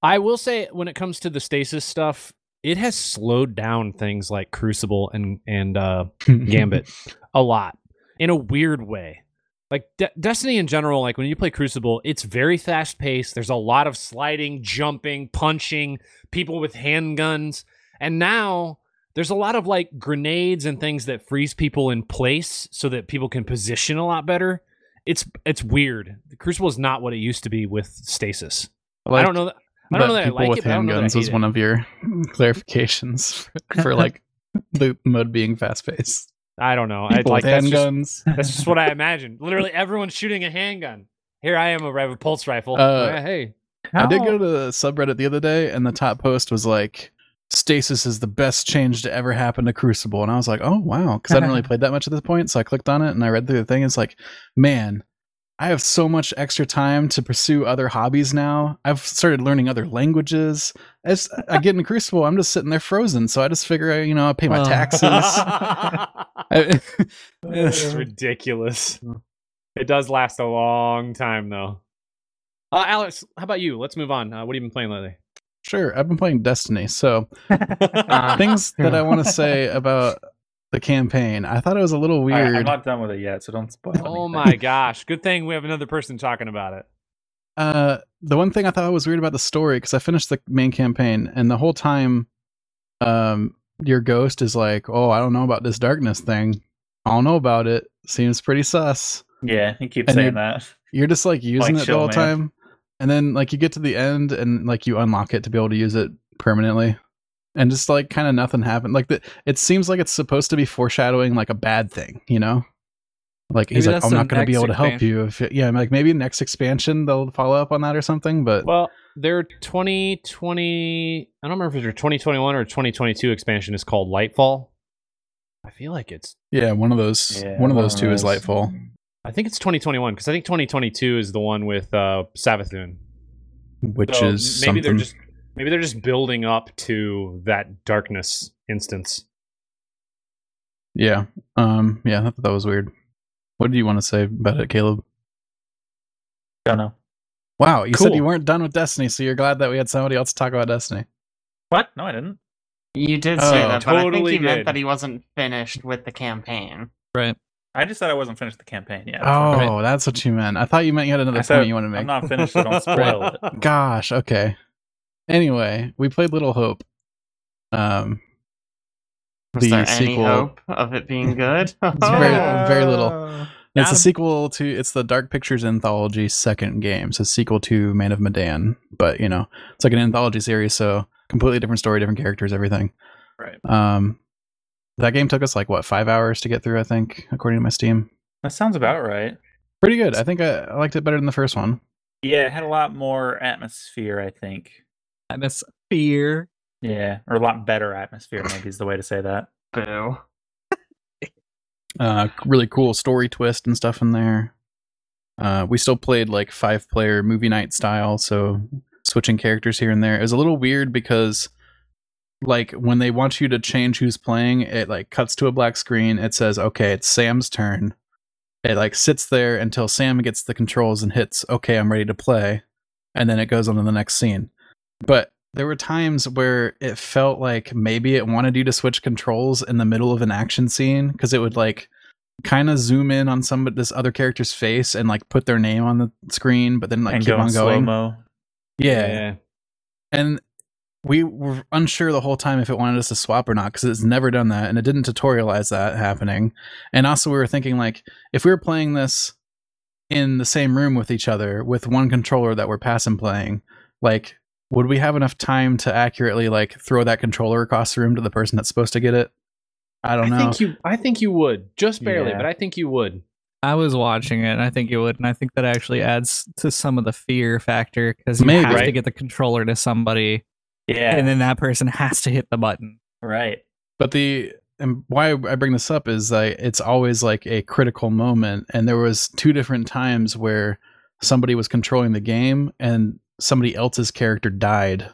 I will say when it comes to the stasis stuff, it has slowed down things like Crucible and and uh, Gambit a lot in a weird way. Like De- Destiny in general, like when you play Crucible, it's very fast paced. There's a lot of sliding, jumping, punching, people with handguns, and now there's a lot of like grenades and things that freeze people in place so that people can position a lot better. It's it's weird. Crucible is not what it used to be with stasis. I don't know. That, I don't know that I people like with it. But I don't know that I handguns was hate one of your clarifications for, for like the mode being fast paced. I don't know. I People like with that's just, handguns. that's just what I imagine. Literally, everyone's shooting a handgun. Here I am, a rev- pulse rifle. Uh, Yeah, hey, I did go to the subreddit the other day, and the top post was like, "Stasis is the best change to ever happen to Crucible," and I was like, "Oh wow," because I hadn't really played that much at this point. So I clicked on it and I read through the thing. It's like, man, I have so much extra time to pursue other hobbies now. I've started learning other languages. As I get in Crucible, I'm just sitting there frozen. So I just figure, I, you know, I pay my taxes. I- It's ridiculous. It does last a long time, though. Uh, Alex, how about you? Let's move on. Uh, what have you been playing lately? sure, I've been playing Destiny. So Uh, things that I want to say about the campaign. I thought it was a little weird. I'm not done with it yet, so don't spoil. oh my gosh! Good thing we have another person talking about it. Uh, the one thing I thought was weird about the story because I finished the main campaign and the whole time, um, your ghost is like, "Oh, I don't know about this darkness thing. I don't know about it. Seems pretty sus." Yeah, he keeps And saying you're- that. You're just like using Like, it the whole man. time, and then like you get to the end and like you unlock it to be able to use it permanently, and just like kind of nothing happened. Like the it seems like it's supposed to be foreshadowing like a bad thing, you know. Like he's like, I'm not going to be able to help expansion. you. If it, yeah, like maybe next expansion they'll follow up on that or something. But Well, their 2020, I don't remember if it's their 2021 or 2022 expansion is called Lightfall. I feel like it's, Yeah, one of those. Yeah, one of those two is. Lightfall. I think it's 2021 because I think 2022 is the one with uh, Savathun. which So is maybe they're something. just maybe they're just building up to that darkness instance. yeah. Um. Yeah, I thought that was weird. What do you want to say about it, Caleb? I don't know. Wow, you said you weren't done with Destiny, so you're glad that we had somebody else to talk about Destiny. What? No, I didn't. you did say Oh, that, but I think totally he meant that he wasn't finished with the campaign. Right. I just said I wasn't finished the campaign yet. that's Oh, all. that's what you meant. I thought you meant you had another I point you want to make. I'm not finished, so don't spoil it. Gosh, okay. Anyway, we played Little Hope. Um, Was The there any sequel- hope of it being good? It's very- very little. it's a sequel to it's the Dark Pictures anthology second game, so sequel to Man of Medan. But you know, it's like an anthology series, so completely different story, different characters, everything. Right. Um, that game took us like what five hours to get through, I think, according to my Steam. That sounds about right. Pretty good. I think I, I liked it better than the first one. Yeah, it had a lot more atmosphere, I think. Atmosphere. Yeah, or a lot better atmosphere, maybe is the way to say that. Boo. Uh, really cool story twist and stuff in there. Uh, we still played like five player movie night style, so switching characters here and there. It was a little weird because like when they want you to change who's playing, it like cuts to a black screen. It says, "Okay, it's Sam's turn." It like sits there until Sam gets the controls and hits, "Okay, I'm ready to play," and then it goes on to the next scene. But there were times where it felt like maybe it wanted you to switch controls in the middle of an action scene because it would like kind of zoom in on some of this other character's face and like put their name on the screen, but then like and keep go on going. slow-mo. Yeah. and we were unsure the whole time if it wanted us to swap or not because it's never done that and it didn't tutorialize that happening. And also, we were thinking like if we were playing this in the same room with each other with one controller that we're passing playing, like would we have enough time to accurately like throw that controller across the room to the person that's supposed to get it? I don't I know. think you I think you would. Just barely, Yeah. but I think you would. I was watching it, and I think you would, and I think that actually adds to some of the fear factor because you Maybe. have to get the controller to somebody, Yeah, and then that person has to hit the button. right. But the and why I bring this up is like it's always like a critical moment, and there was two different times where somebody was controlling the game and somebody else's character died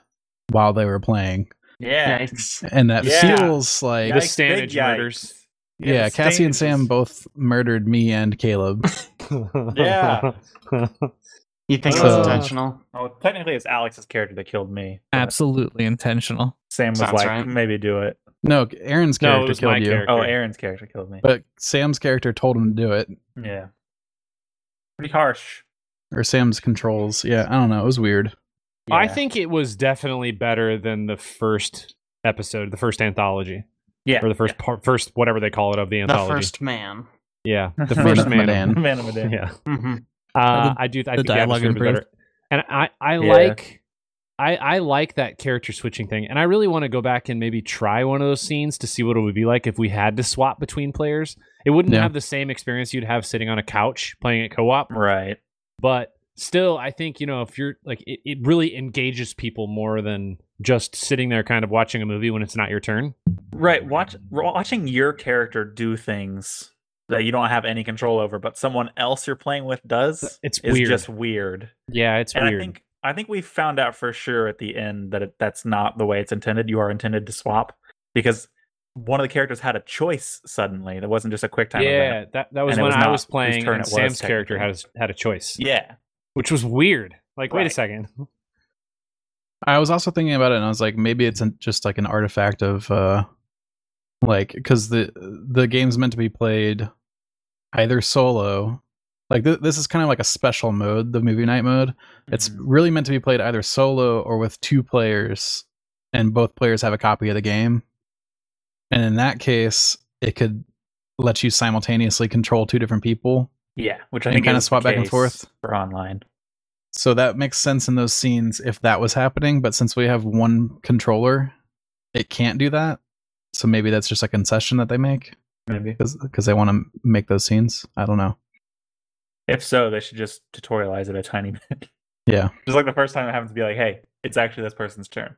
while they were playing, Yeah. Yikes. and that Yeah. feels like The Yikes, Stanage murders. yeah, the Cassie and Sam both murdered me and Caleb. Yeah. You think it was intentional? Oh, technically, it's Alex's character that killed me. Absolutely intentional. Sam was Sounds like, right. maybe do it. no, Aaron's No, it character was my killed you, character. Oh, Aaron's character killed me. but Sam's character told him to do it, yeah. Pretty harsh. Or Sam's controls. Yeah, I don't know. It was weird. I think it was definitely better than the first episode, the first anthology, Yeah. or the first part, first whatever they call it of the anthology. The first man. yeah, the first of man. Medan. Man of Medan. Yeah, hmm uh, the- I do. I the think dialogue the was improved. better. And I, I Yeah. like I I like that character switching thing, and I really want to go back and maybe try one of those scenes to see what it would be like if we had to swap between players. It wouldn't Yeah. have the same experience you'd have sitting on a couch playing it co-op, Right. But still, I think you know if you're like it, it really engages people more than just sitting there kind of watching a movie when it's not your turn. Right. Watch watching your character do things that you don't have any control over, but someone else you're playing with does. It's is weird. just weird. Yeah, it's and weird. I think I think we found out for sure at the end that it, that's not the way it's intended. You are intended to swap because one of the characters had a choice suddenly. That wasn't just a quick time yeah, event. that that was And it when was I was playing, turn and was, Sam's character technically. had a, had a choice, Yeah. which was weird. Like, wait a second. I was also thinking about it, and I was like, maybe it's an- just like an artifact of, uh like, because the the game's meant to be played either solo, like th- this is kind of like a special mode, the movie night mode. It's Mhm. really meant to be played either solo or with two players, and both players have a copy of the game. And in that case, it could let you simultaneously control two different people. yeah, which I think kinda swap back and forth. for online. So that makes sense in those scenes if that was happening, but since we have one controller, it can't do that. So maybe that's just a concession that they make Maybe. because they want to make those scenes. I don't know. If so, they should just tutorialize it a tiny bit. Yeah. Just like the first time it happens to be like, hey, it's actually this person's turn.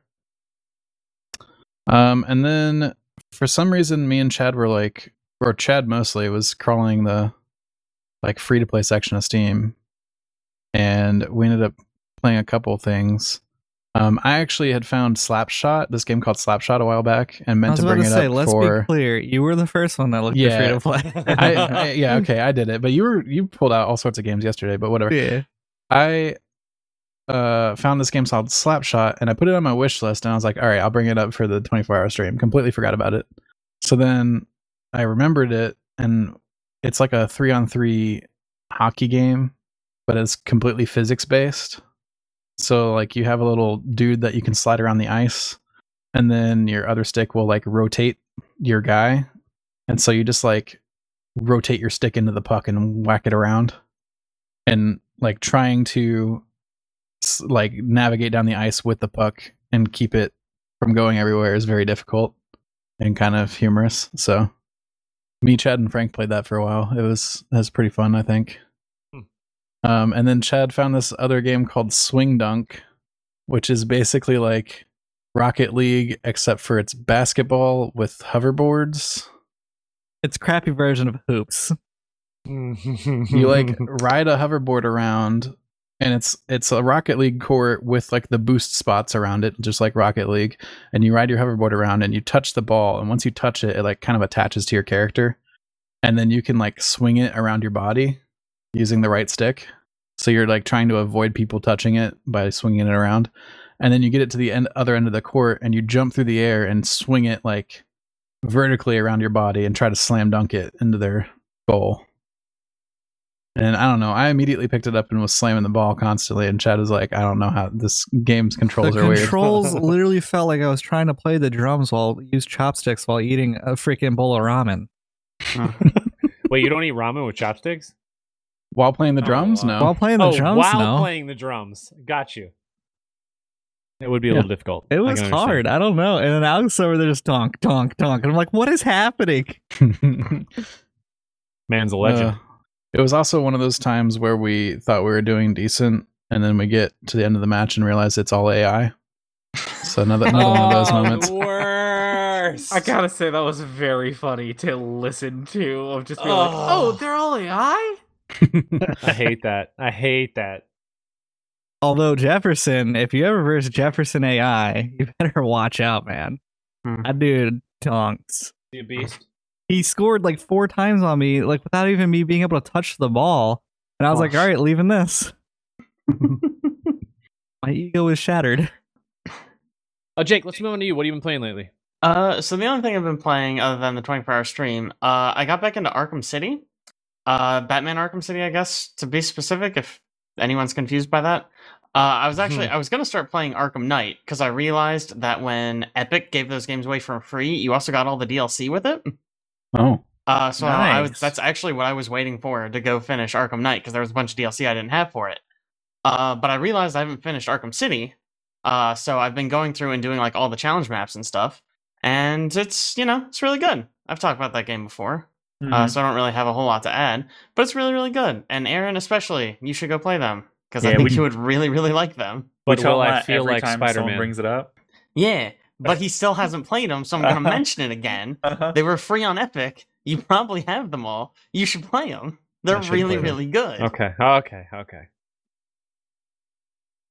Um, and then for some reason, me and Chad were like, or Chad mostly was crawling the like free to play section of Steam, and we ended up playing a couple things. Um, I actually had found Slapshot, this game called Slapshot, a while back, and meant. I was to about bring to it say, up let's for. be clear. You were the first one that looked Yeah. free to play. I, I, yeah, okay, I did it, but you were you pulled out all sorts of games yesterday, but whatever. yeah. I uh found this game called Slapshot and I put it on my wish list and I was like, all right, I'll bring it up for the 24 hour stream. Completely forgot about it. So then I remembered it and it's like a three on three hockey game, but it's completely physics based. So like you have a little dude that you can slide around the ice and then your other stick will like rotate your guy. And so you just like rotate your stick into the puck and whack it around and like trying to like navigate down the ice with the puck and keep it from going everywhere is very difficult and kind of humorous. So me, Chad, and Frank played that for a while. It was it was pretty fun, I think. Um, and then Chad found this other game called Swing Dunk, which is basically like Rocket League except for it's basketball with hoverboards. It's a crappy version of hoops. you like ride a hoverboard around and it's it's a rocket league court with like the boost spots around it just like rocket league. And you ride your hoverboard around and you touch the ball. And once you touch it it like kind of attaches to your character. And then you can like swing it around your body using the right stick. So you're like trying to avoid people touching it by swinging it around. And then you get it to the end other end of the court and you jump through the air and swing it like vertically around your body and try to slam dunk it into their goal and I don't know. I immediately picked it up and was slamming the ball constantly. And Chad was like, I don't know how this game's controls the are weird. controls literally felt like I was trying to play the drums while use chopsticks while eating a freaking bowl of ramen. Wait, you don't eat ramen with chopsticks? While playing the Oh, drums? wow. No. While playing the oh, drums, while no. playing the drums. Got you. It would be a Yeah. little difficult. it was can understand. hard. I don't know. And then Alex over there just donk, donk, donk. And I'm like, what is happening? Man's a legend. Uh, it was also one of those times where we thought we were doing decent. And then we get to the end of the match and realize it's all AI. So another, another one of those Oh, moments. Worse. I gotta say that was very funny to listen to. Of just being like, Oh. oh, they're all AI. I hate that. I hate that. Although Jefferson, if you ever verse Jefferson AI, you better watch out, man. Hmm. That dude donks. You a beast. He scored like four times on me, like without even me being able to touch the ball. And I was like, all right, leaving this. My ego is shattered. Oh, Jake, let's move on to you. What have you been playing lately? Uh, so the only thing I've been playing other than the 24 hour stream, uh, I got back into Arkham City. Uh, Batman Arkham City, I guess, to be specific, if anyone's confused by that. Uh, I was actually, I was going to start playing Arkham Knight because I realized that when Epic gave those games away for free, you also got all the DLC with it. Oh. Uh, so I was, that's actually what I was waiting for to go finish Arkham Knight because there was a bunch of DLC I didn't have for it. Uh, but I realized I haven't finished Arkham City, Uh, so I've been going through and doing like all the challenge maps and stuff, and it's you know it's really good. I've talked about that game before, uh, Mhm. so I don't really have a whole lot to add, but it's really really good. And Aaron especially, you should go play them because I think we- you would really really like them. But will I feel like Spider-Man? brings it up. Yeah, but he still hasn't played them, so I'm gonna Uh-huh. mention it again. Uh-huh. They were free on Epic. You probably have them all. You should play them. They're I really them. really good. Okay, okay, okay.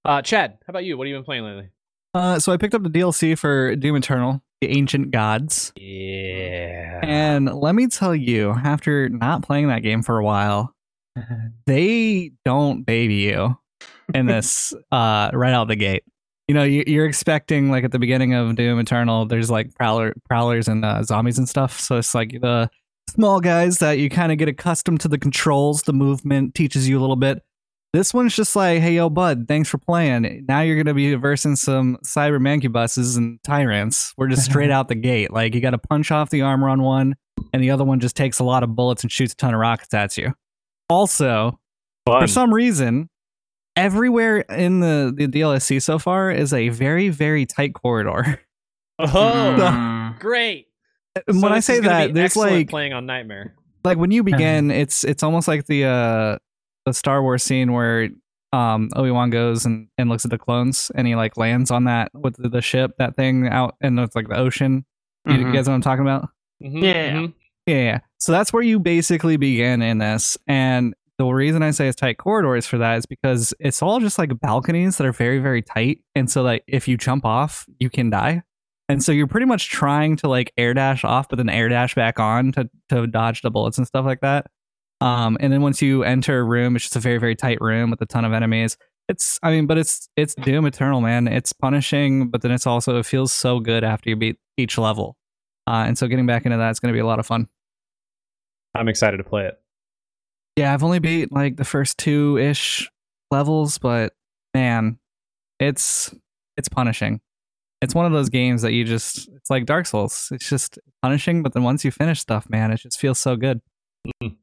Uh, Chad, how about you? What have you been playing lately? Uh, so I picked up the DLC for Doom Eternal, The Ancient Gods. Yeah. And let me tell you, after not playing that game for a while, they don't baby you in this uh, right out the gate. You know, you, you're expecting like at the beginning of Doom Eternal, there's like prowler, prowlers and uh, zombies and stuff. So it's like the small guys that you kind of get accustomed to the controls, the movement teaches you a little bit. This one's just like, hey, yo, bud, thanks for playing. Now you're gonna be versing some cyber mancubuses and tyrants. We're just straight out the gate. Like you got to punch off the armor on one, and the other one just takes a lot of bullets and shoots a ton of rockets at you. Also, for some reason, everywhere in the, the DLSC so far is a very, very tight corridor. Oh, Mm. great. And So when I say that, be there's like playing on Nightmare. like when you begin, it's it's almost like the uh the Star Wars scene where um Obi Wan goes and, and looks at the clones and he like lands on that with the, the ship, that thing out in the, like the ocean. You, you guys know what I'm talking about? Mhm, Yeah. mhm. Yeah, yeah. So that's where you basically begin in this. And the reason I say it's tight corridors for that is because it's all just like balconies that are very, very tight. And so like if you jump off, you can die. And so you're pretty much trying to like air dash off, but then air dash back on to, to dodge the bullets and stuff like that. Um, and then once you enter a room, it's just a very, very tight room with a ton of enemies. It's, I mean, but it's it's Doom Eternal, man. It's punishing, but then it's also it feels so good after you beat each level. Uh, and so getting back into that's going to be a lot of fun. I'm excited to play it. Yeah, I've only beat like the first two ish levels, but man, it's it's punishing. It's one of those games that you just it's like Dark Souls. It's just punishing, but then once you finish stuff, man, it just feels so good. Mhm.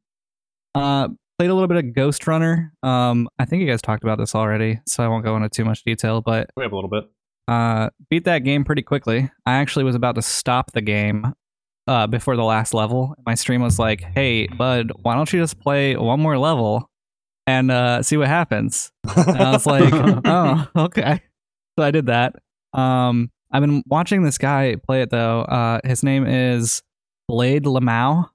Uh played a little bit of Ghost Runner. Um I think you guys talked about this already, so I won't go into too much detail, but We have a little bit. uh beat that game pretty quickly. I actually was about to stop the game uh before the last level. My stream was like, "Hey, bud, why don't you just play one more level and uh see what happens?" And I was like, "Oh, okay." So I did that. Um I've been watching this guy play it though. Uh his name is Blade Lamau,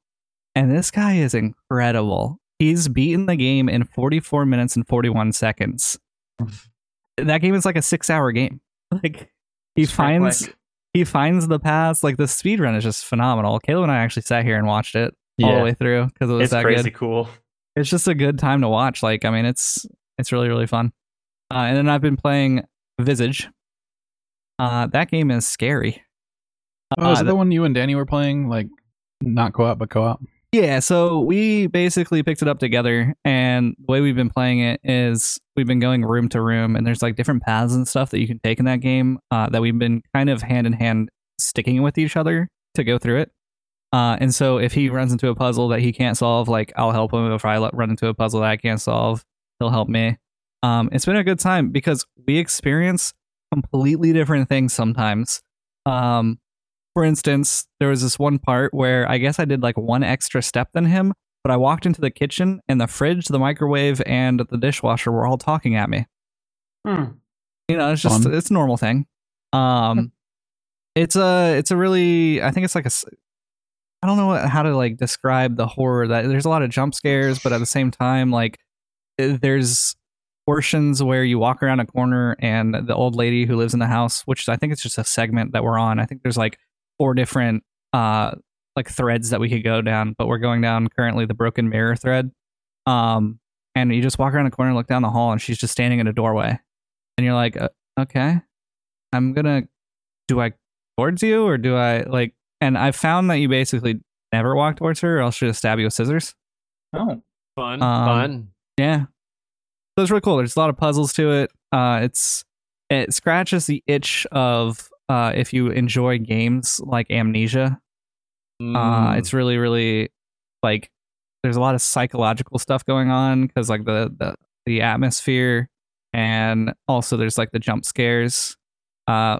and this guy is incredible. He's beaten the game in 44 minutes and 41 seconds. That game is like a 6-hour game. Like he finds quick. He finds the paths. Like the speed run is just phenomenal. Caleb and I actually sat here and watched it all the way through because it was It's that crazy good. cool. It's just a good time to watch. Like I mean, it's it's really really fun. Uh, and then I've been playing Visage. Uh, that game is scary. Oh, is Uh, it the one you and Danny were playing? Like not co-op, but co-op. Yeah, so we basically picked it up together, and the way we've been playing it is we've been going room to room, and there's like different paths and stuff that you can take in that game uh, that we've been kind of hand in hand sticking with each other to go through it. Uh, and so if he runs into a puzzle that he can't solve, like I'll help him. If I run into a puzzle that I can't solve, he'll help me. Um, it's been a good time because we experience completely different things sometimes. Um, for instance, there was this one part where I guess I did like one extra step than him, but I walked into the kitchen and the fridge, the microwave, and the dishwasher were all talking at me. Hmm. You know, it's just Fun. it's a normal thing. Um, it's a it's a really I think it's like a I don't know what, how to like describe the horror that there's a lot of jump scares, but at the same time, like eh, there's portions where you walk around a corner and the old lady who lives in the house, which I think it's just a segment that we're on. I think there's like four different uh like threads that we could go down, but we're going down currently the broken mirror thread. Um, and you just walk around the corner, and look down the hall, and she's just standing in a doorway, and you're like, uh, okay, I'm gonna, do I towards you or do I like? And I found that you basically never walk towards her, or else she'll just stab you with scissors. Oh, Fun, Um, fun. Yeah. So it's really cool. There's a lot of puzzles to it. Uh, it's it scratches the itch of uh, if you enjoy games like Amnesia. Uh, Mm. it's really, really like there's a lot of psychological stuff going on because like the, the the atmosphere and also there's like the jump scares Uh,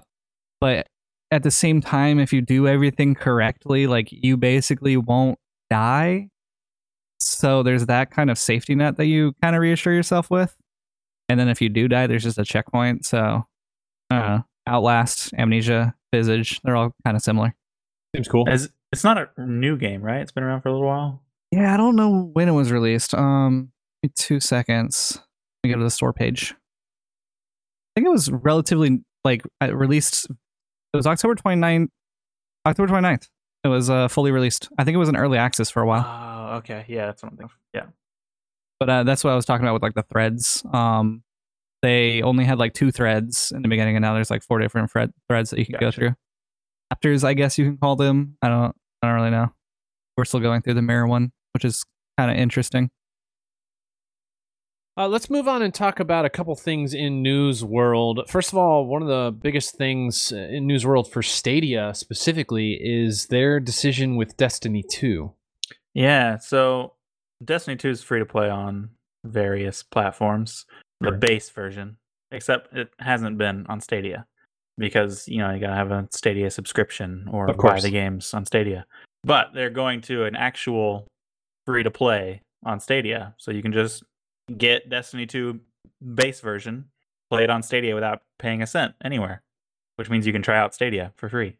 but at the same time, if you do everything correctly, like you basically won't die. So there's that kind of safety net that you kind of reassure yourself with. And then if you do die, there's just a checkpoint. So, uh, Outlast, Amnesia, Visage, they're all kind of similar. Seems cool. As, it's not a new game, right? It's been around for a little while. Yeah, I don't know when it was released. Um, give me two seconds. Let me go to the store page. I think it was relatively like released. It was October 29th. October 29th. It was uh, fully released. I think it was in early access for a while. Oh, okay. Yeah, that's what I'm thinking. Yeah. but uh, that's what I was talking about with like the threads. Um, they only had like two threads in the beginning, and now there's like four different thread threads that you can go through. Chapters, I guess you can call them. I don't. I don't really know. We're still going through the mirror one, which is kind of interesting. Uh, let's move on and talk about a couple things in News World. First of all, one of the biggest things uh, in News World for Stadia specifically is their decision with Destiny 2. Yeah. So Destiny 2 is free to play on various platforms, the base version, except it hasn't been on Stadia because, you know, you got to have a Stadia subscription or buy the games on Stadia. But they're going to an actual free to play on Stadia. So you can just get Destiny 2 base version, play it on Stadia without paying a cent anywhere, which means you can try out Stadia for free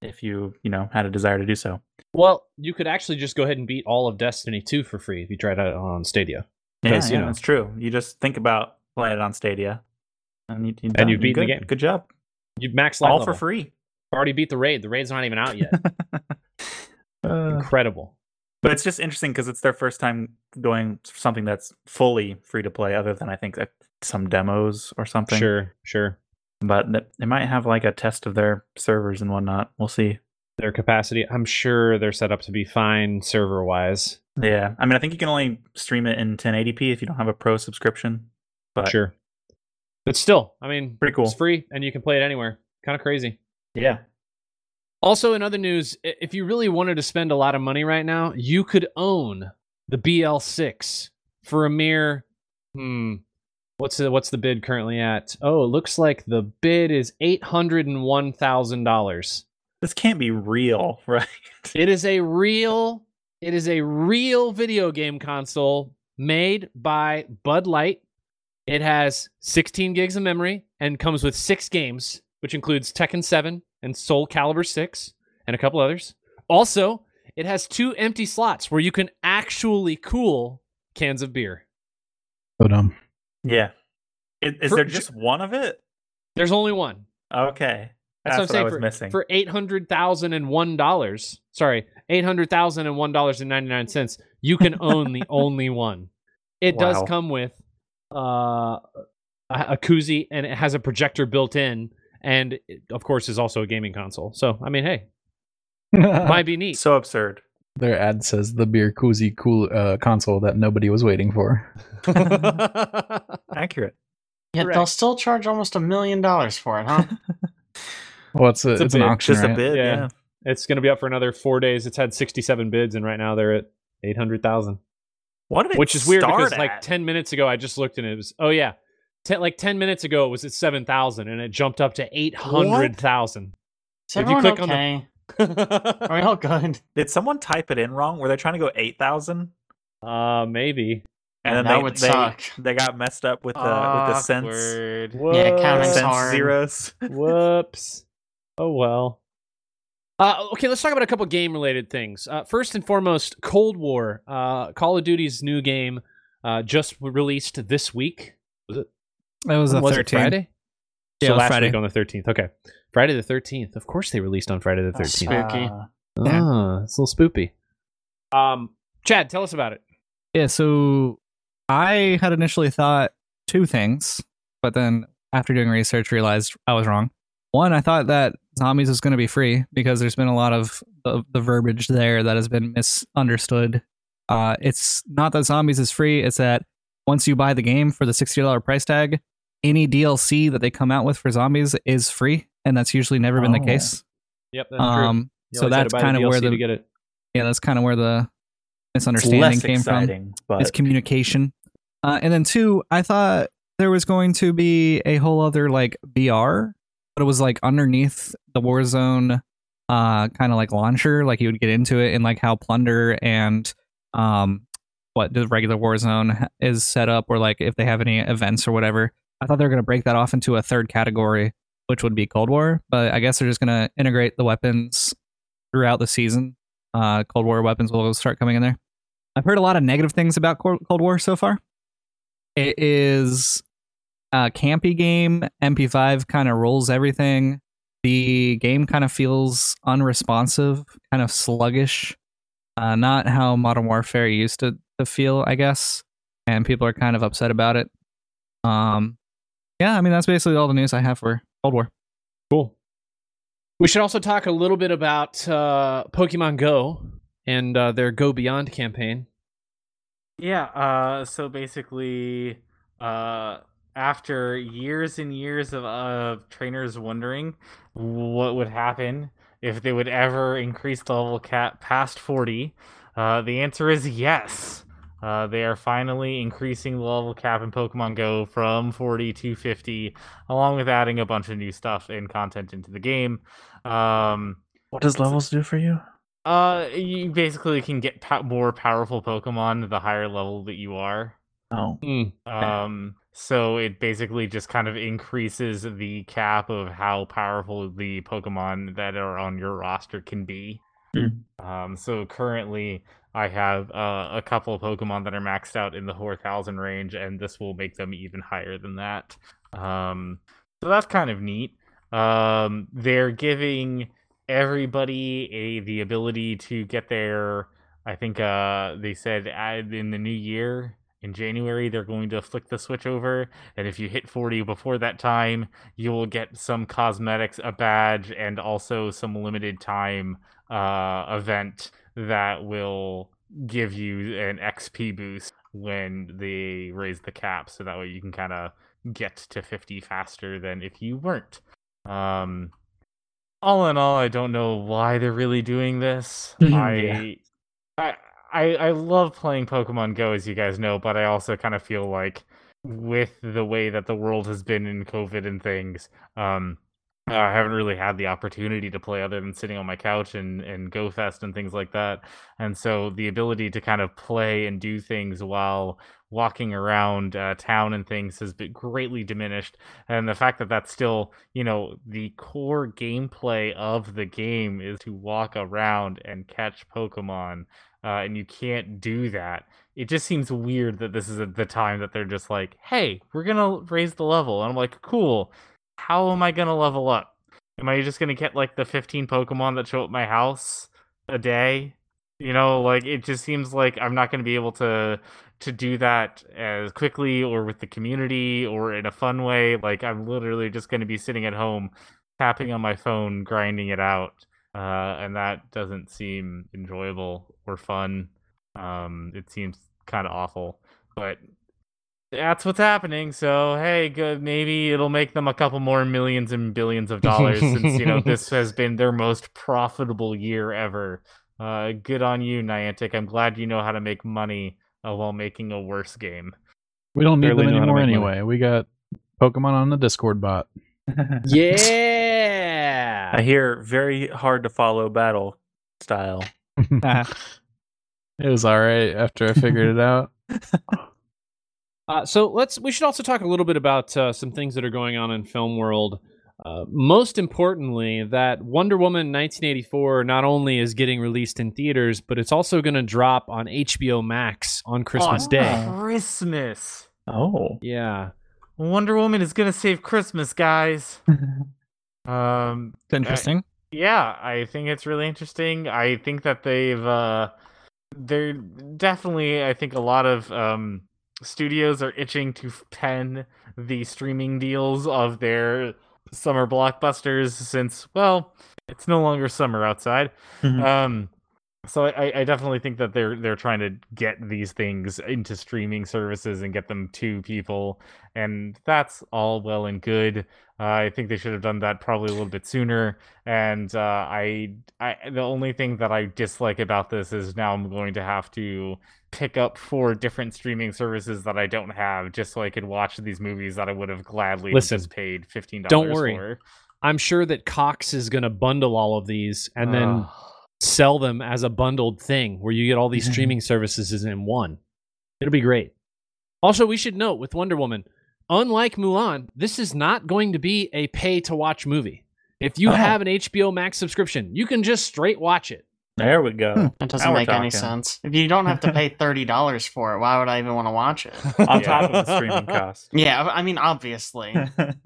if you, you know, had a desire to do so. Well, you could actually just go ahead and beat all of Destiny 2 for free if you tried it on Stadia. Yeah, 'Cause, you yeah, know- it's true. You just think about playing it on Stadia, and you, And you've beaten the good. game. Good job. You max All level. for free. Already beat the raid. The raid's not even out yet. Uh, Incredible. but it's just interesting because it's their first time doing something that's fully free to play, other than I think some demos or something. Sure, sure. But they might have like a test of their servers and whatnot. We'll see. Their capacity, I'm sure they're set up to be fine server wise. Yeah, I mean, I think you can only stream it in 1080p if you don't have a pro subscription. But Sure. But still, I mean, Pretty cool. It's free and you can play it anywhere. Kind of crazy. yeah, Also, in other news, if you really wanted to spend a lot of money right now, you could own the BL6 for a mere hmm. What's the what's the bid currently at? Oh, it looks like the bid is eight hundred and one thousand dollars. This can't be real, right? It is a real it is a real video game console made by Bud Light. It has 16 gigs of memory and comes with 6 games, which includes Tekken 7 and Soul Calibur 6 and a couple others. Also, it has two empty slots where you can actually cool cans of beer. So dumb. yeah. Is, is For- there just one of it? There's only one. Okay, That's, that's, what I'm what, saying I was for, missing. for eight hundred thousand and one dollars. Sorry, eight hundred thousand and one dollars and ninety nine cents. You can own the only one. It does come with uh, a, a koozie and it has a projector built in, and it, of course is also a gaming console. So I mean, hey, might be neat. so absurd. Their ad says the beer koozie cool uh, console that nobody was waiting for. Accurate. Yet Correct. they'll still charge almost a million dollars for it, huh? Well, it's a, It's a it's, an bid. auction, Just right? a bit. Yeah. Yeah. it's going to be up for another four days. It's had sixty seven bids, and right now they're at eight hundred thousand. What did it which is weird start because like 10 minutes ago i just looked and it was oh yeah Ten, like 10 minutes ago it was at 7000 and it jumped up to 800000 Is If you everyone click on the- okay? Are we all good? Did someone type it in wrong? Were they trying to go eight thousand? uh maybe And then that they, would they, suck. they got messed up with the with the cents, Awkward. Yeah, the counting's Whoops. cents hard. zeros. whoops oh well uh, okay, let's talk about a couple game related things. Uh, first and foremost, Cold War, uh, Call of Duty's new game, uh, just released this week. It was the When was it 13th. Friday? Yeah, so last Friday. week on the 13th. Okay. Friday the 13th. Of course they released on Friday the 13th. Spooky. Uh, Yeah. Ah, it's a little spoopy. Um, Chad, tell us about it. Yeah, so I had initially thought two things, but then after doing research, realized I was wrong. One, I thought that zombies was going to be free because there's been a lot of the, the verbiage there that has been misunderstood. Uh, it's not that zombies is free; it's that once you buy the game for the sixty dollar price tag, any DLC that they come out with for zombies is free, and that's usually never been the Oh. case. Yep, that's Um, You so that's kind of where DLC to the get it. yeah, that's kind of where the it's misunderstanding less came from. exciting, but It's communication. Uh, and then two, I thought there was going to be a whole other like VR but it was like underneath the Warzone uh kind of like launcher. Like you would get into it and like how Plunder and um what the regular Warzone is set up, or like if they have any events or whatever. I thought they were gonna break that off into a third category, which would be Cold War. But I guess they're just gonna integrate the weapons throughout the season. Uh, Cold War weapons will start coming in there. I've heard a lot of negative things about Cold War so far. It is a campy game. MP5 kind of rolls everything. The game kind of feels unresponsive, kind of sluggish. Uh, not how Modern Warfare used to, to feel, I guess. And people are kind of upset about it. Um, yeah, I mean that's basically all the news I have for Cold War. Cool. We should also talk a little bit about uh, Pokemon Go and uh, their Go Beyond campaign. Yeah, uh so basically uh after years and years of uh trainers wondering what would happen if they would ever increase the level cap past 40, uh the answer is yes. Uh, they are finally increasing the level cap in Pokemon Go from 40 to 50, along with adding a bunch of new stuff and content into the game. Um, What does levels do for you? uh, you basically can get po- more powerful Pokemon the higher level that you are. Oh, Um, so it basically just kind of increases the cap of how powerful the Pokemon that are on your roster can be. Hmm. Um, so currently I have uh, a couple of Pokemon that are maxed out in the 4000 range, and this will make them even higher than that. Um, so that's kind of neat. Um, they're giving everybody a the ability to get their. I think uh, they said in the new year in January they're going to flick the switch over, and if you hit 40 before that time, you will get some cosmetics, a badge, and also some limited time uh, event that will give you an XP boost when they raise the cap, so that way you can kind of get to 50 faster than if you weren't. Um, all in all, I don't know why they're really doing this. Yeah. I, I, I, I love playing Pokemon Go, as you guys know, but I also kind of feel like with the way that the world has been in COVID and things, um, I haven't really had the opportunity to play other than sitting on my couch and and Go Fest and things like that. And so the ability to kind of play and do things while walking around uh, town and things has been greatly diminished. And the fact that that's still, you know, the core gameplay of the game is to walk around and catch Pokemon, uh, and you can't do that. It just seems weird that this is at the time that they're just like, "Hey, we're gonna raise the level," and I'm like, "Cool." How am I gonna level up? Am I just gonna get like the 15 Pokemon that show up my house a day? You know, like it just seems like I'm not gonna be able to to do that as quickly or with the community or in a fun way. Like I'm literally just gonna be sitting at home, tapping on my phone, grinding it out, uh, and that doesn't seem enjoyable or fun. Um, it seems kind of awful, but that's what's happening. So hey, good. Maybe it'll make them a couple more millions and billions of dollars since you know this has been their most profitable year ever. Uh, good on you, Niantic. I'm glad you know how to make money uh, while making a worse game. We don't need Barely them know how to anymore make money. anyway. We got Pokemon on the Discord bot. Yeah. I hear very hard to follow battle style. It was all right after I figured it out. Uh, so let's. We should also talk a little bit about uh, some things that are going on in film world. Uh, most importantly, that Wonder Woman 1984 not only is getting released in theaters, but it's also going to drop on HBO Max on Christmas On Day. Christmas. Oh. Yeah. Wonder Woman is gonna save Christmas, guys. Um, it's interesting. yeah, I think it's really interesting. I think that they've uh they're definitely I think a lot of um studios are itching to pen the streaming deals of their summer blockbusters since well, it's no longer summer outside. Mhm. Um so I, I definitely think that they're they're trying to get these things into streaming services and get them to people, and that's all well and good. Uh, I think they should have done that probably a little bit sooner. And uh, I, I, the only thing that I dislike about this is now I'm going to have to pick up four different streaming services that I don't have, just so I could watch these movies that I would have gladly Listen, just paid fifteen dollars don't worry. for. I'm sure that Cox is going to bundle all of these and then. Sell them as a bundled thing where you get all these Mhm. streaming services in one. It'll be great. Also, we should note with Wonder Woman, unlike Mulan, this is not going to be a pay to watch movie. If you Oh. have an HBO Max subscription, you can just straight watch it. There we go. Hmm. That doesn't Now make any sense. If you don't have to pay thirty dollars for it, why would I even want to watch it? On Yeah. top of the streaming cost. Yeah, I mean, obviously.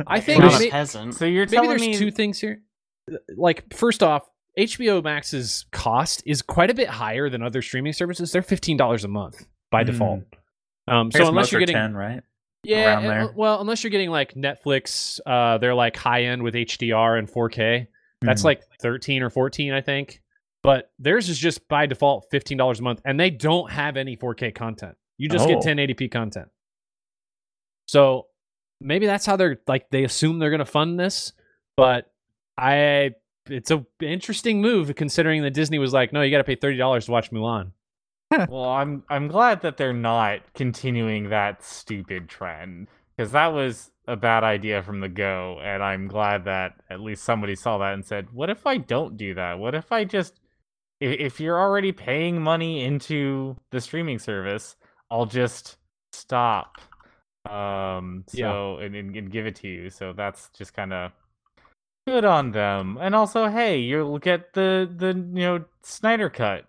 I think not a may- peasant. So you're maybe there's me two things here. Like, first off, HBO Max's cost is quite a bit higher than other streaming services. They're fifteen dollars a month by Mm. default. Um, so unless you're getting 10, right? yeah, there. well, unless you're getting like Netflix, uh, they're like high end with HDR and 4K. That's Mhm. like thirteen or fourteen, I think. But theirs is just by default fifteen dollars a month, and they don't have any 4K content. You just Oh. get 1080p content. So maybe that's how they're like they assume they're going to fund this, but I it's a interesting move considering that Disney was like, no, you got to pay thirty dollars to watch Mulan. Well, I'm I'm glad that they're not continuing that stupid trend because that was a bad idea from the go, and I'm glad that at least somebody saw that and said, "What if I don't do that? What if I just if, if you're already paying money into the streaming service, I'll just stop." Um, Yeah. so and, and, and give it to you. So that's just kind of good on them. And also, hey, you'll get the the you know Snyder cut.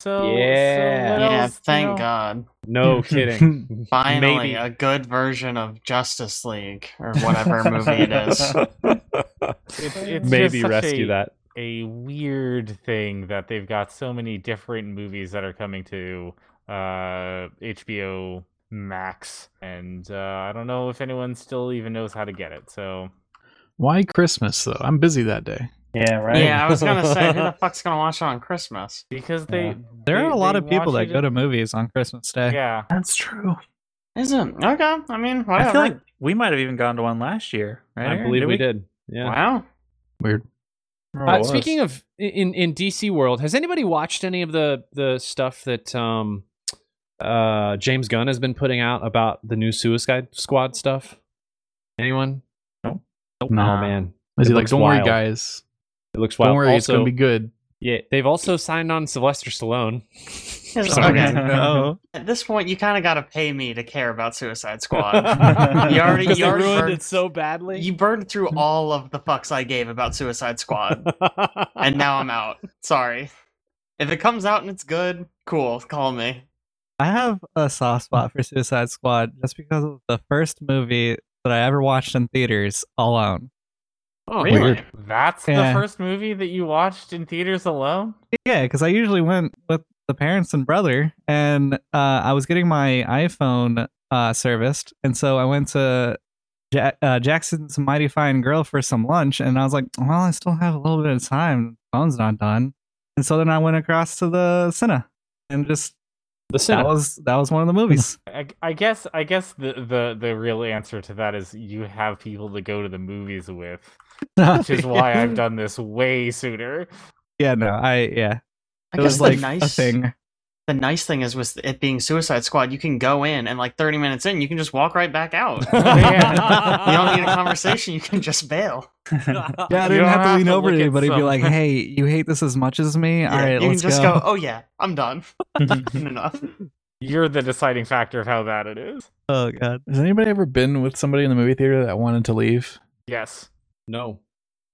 So so Yeah. what yeah, else, you thank know? God. No kidding. Finally, Maybe. a good version of Justice League or whatever movie it is. It's, it's Maybe just rescue a, that. a weird thing that they've got so many different movies that are coming to uh HBO Max, and uh, I don't know if anyone still even knows how to get it. So Why Christmas though? I'm busy that day. Yeah, right. Yeah, I was gonna say, who the fuck's gonna watch it on Christmas? because they Yeah. There they- are a lot of people that go to movies on Christmas Day. yeah That's true. Is it okay? I mean, whatever. I feel like we might have even gone to one last year, right? I Aaron? believe we did. Yeah. wow. Weird. Uh, speaking of in in DC world, has anybody watched any of the the stuff that um uh James Gunn has been putting out about the new Suicide Squad stuff? Anyone? No. Nope. Nah. Oh man, Is It he like, don't worry, guys. it looks wild. Don't worry, it's gonna be good. yeah, they've also signed on Sylvester Stallone. Okay. No. At this point, you kind of got to pay me to care about Suicide Squad. you already, you already ruined burned, it so badly. you burned through all of the fucks I gave about Suicide Squad, and now I'm out. Sorry. If it comes out and it's good, cool. Call me. I have a soft spot for Suicide Squad just because of the first movie that I ever watched in theaters alone. oh, Really? Weird. that's the first movie that you watched in theaters alone. Yeah, because I usually went with the parents and brother, and uh, I was getting my iPhone uh, serviced, and so I went to ja- uh, Jackson's Mighty Fine Grill for some lunch, and I was like, "Well, I still have a little bit of time. Phone's not done," and so then I went across to the Cine, and just The Sinner. that was that was one of the movies. I, I guess I guess the, the the real answer to that is you have people to go to the movies with, which is why I've done this way sooner. Yeah, no, I yeah, I it guess was the like a nice thing. The nice thing is with it being Suicide Squad, you can go in and like 30 minutes in, you can just walk right back out. you don't need a conversation. You can just bail. Yeah, I You didn't don't have to lean to over to at anybody and be like, "Hey, you hate this as much as me? All Yeah, right, you can let's just go." go. Oh yeah, I'm done. Enough. You're the deciding factor of how bad it is. Oh god. Has anybody ever been with somebody in the movie theater that wanted to leave? Yes. no,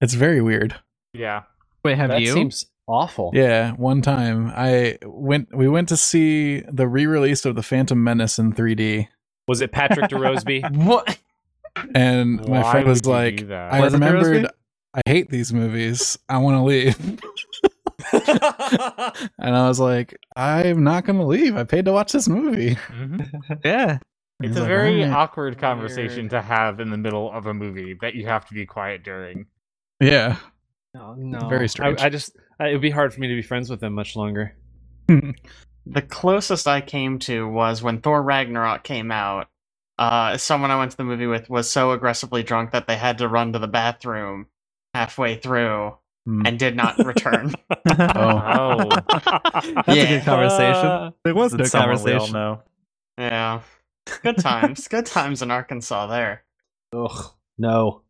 It's very weird. Yeah. Wait, have that you? seems awful. Yeah, one time I went we went to see the re-release of The Phantom Menace in 3D Was it Patrick DeRoseby? What? and my Why friend was like? I Was remembered I hate these movies. I want to leave. and I was like, I'm not going to leave. I paid to watch this movie. Mhm. yeah. It's a like, very "Alright." awkward conversation Weird. to have in the middle of a movie that you have to be quiet during. Yeah. No, no. Very strange. I, I just, I, it would be hard for me to be friends with them much longer. The closest I came to was when Thor Ragnarok came out. Uh, someone I went to the movie with was so aggressively drunk that they had to run to the bathroom halfway through Hmm. and did not return. Oh. That's a good conversation. It was a That's someone we all conversation. know. yeah. Good times. Good times in Arkansas there. Ugh, no.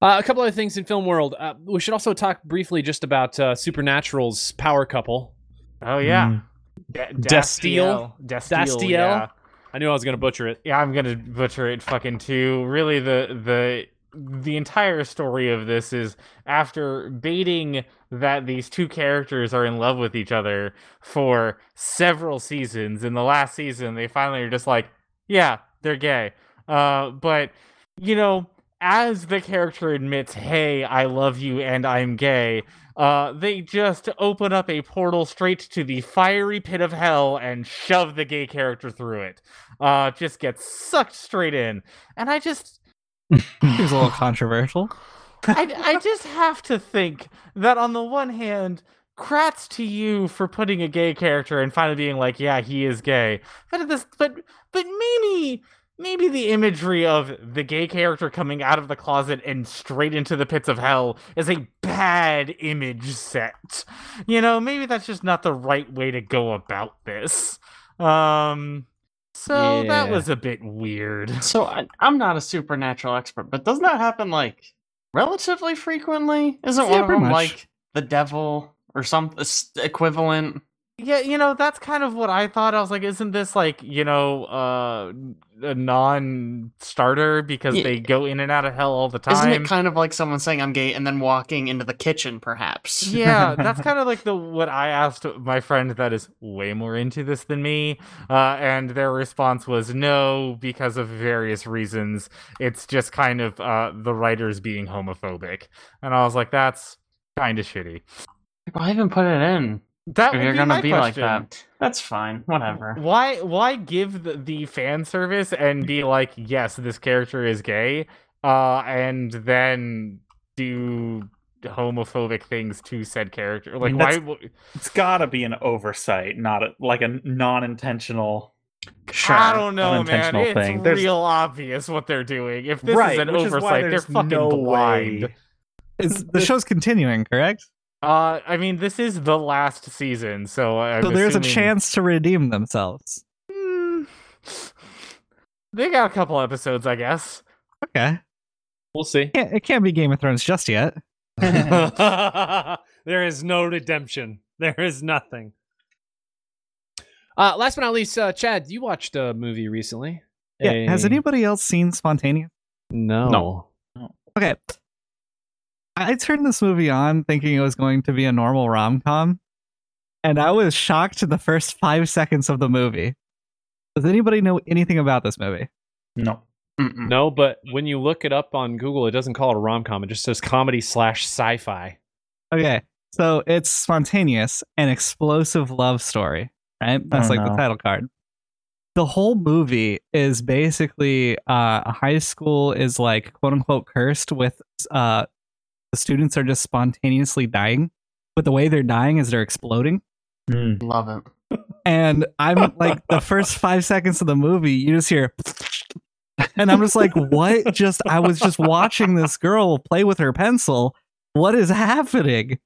Uh, a couple other things in film world. Uh, we should also talk briefly just about uh, Supernatural's power couple. Oh yeah. Mm. Da- Dastiel? Dastiel. Dastiel. Dastiel? Yeah. I knew I was going to butcher it. yeah, I'm gonna butcher it fucking too. Really, the the the entire story of this is after baiting that these two characters are in love with each other for several seasons. In the last season, they finally are just like, yeah, they're gay. Uh, but you know, as the character admits, "Hey, I love you and I'm gay," uh, they just open up a portal straight to the fiery pit of hell and shove the gay character through it. Uh, just gets sucked straight in, and I just, Seems a little controversial. I, I just have to think that on the one hand. Crats to you for putting a gay character and finally being like, yeah, he is gay. But this, but but maybe maybe the imagery of the gay character coming out of the closet and straight into the pits of hell is a bad image set. You know, maybe that's just not the right way to go about this. Um so that was a bit weird. So I, I'm not a supernatural expert, but doesn't that happen like relatively frequently? Isn't Yeah, one of them much. like the devil or some equivalent? Yeah, you know, that's kind of what I thought. I was like, isn't this like, you know, uh a non-starter because Yeah. they go in and out of hell all the time? Isn't it kind of like someone saying I'm gay and then walking into the kitchen, perhaps? yeah, that's kind of like the what I asked my friend that is way more into this than me, uh, and their response was no because of various reasons. It's just kind of uh, the writers being homophobic, and I was like, that's kind of shitty. Why even put it in? That If would you're be gonna my be like question. that, that's fine. Whatever. Why why give the, the fan service and be like, yes, this character is gay, uh, and then do homophobic things to said character? Like, mean, why? w- It's got to be an oversight, not a, like a non-intentional. Sure. I don't know, man. unintentional It's thing. There's- real obvious what they're doing. If this right, is an which is oversight, they're there's fucking no blind. way. Is the show's continuing, correct? Uh, I mean, this is the last season, so I'm so there's a chance to redeem themselves. Hmm. They got a couple episodes, I guess. Okay. We'll see. Can't, it can't be Game of Thrones just yet. there is no redemption. There is nothing. Uh, last but not least, uh, Chad, you watched a movie recently. Yeah. Has anybody else seen Spontaneous? No. No. Okay. I turned this movie on thinking it was going to be a normal rom com, and I was shocked in the first five seconds of the movie. Does anybody know anything about this movie? No. Mm-mm. No, but when you look it up on Google, it doesn't call it a rom com. It just says comedy slash sci fi. Okay, so it's spontaneous, an explosive love story, right? That's Oh, like the title card. The whole movie is basically uh, a high school is like quote unquote cursed with uh, the students are just spontaneously dying, but the way they're dying is they're exploding. Mm. Love it. And I'm like the first five seconds of the movie, you just hear, and I'm just like, what? Just I was just watching this girl play with her pencil. What is happening?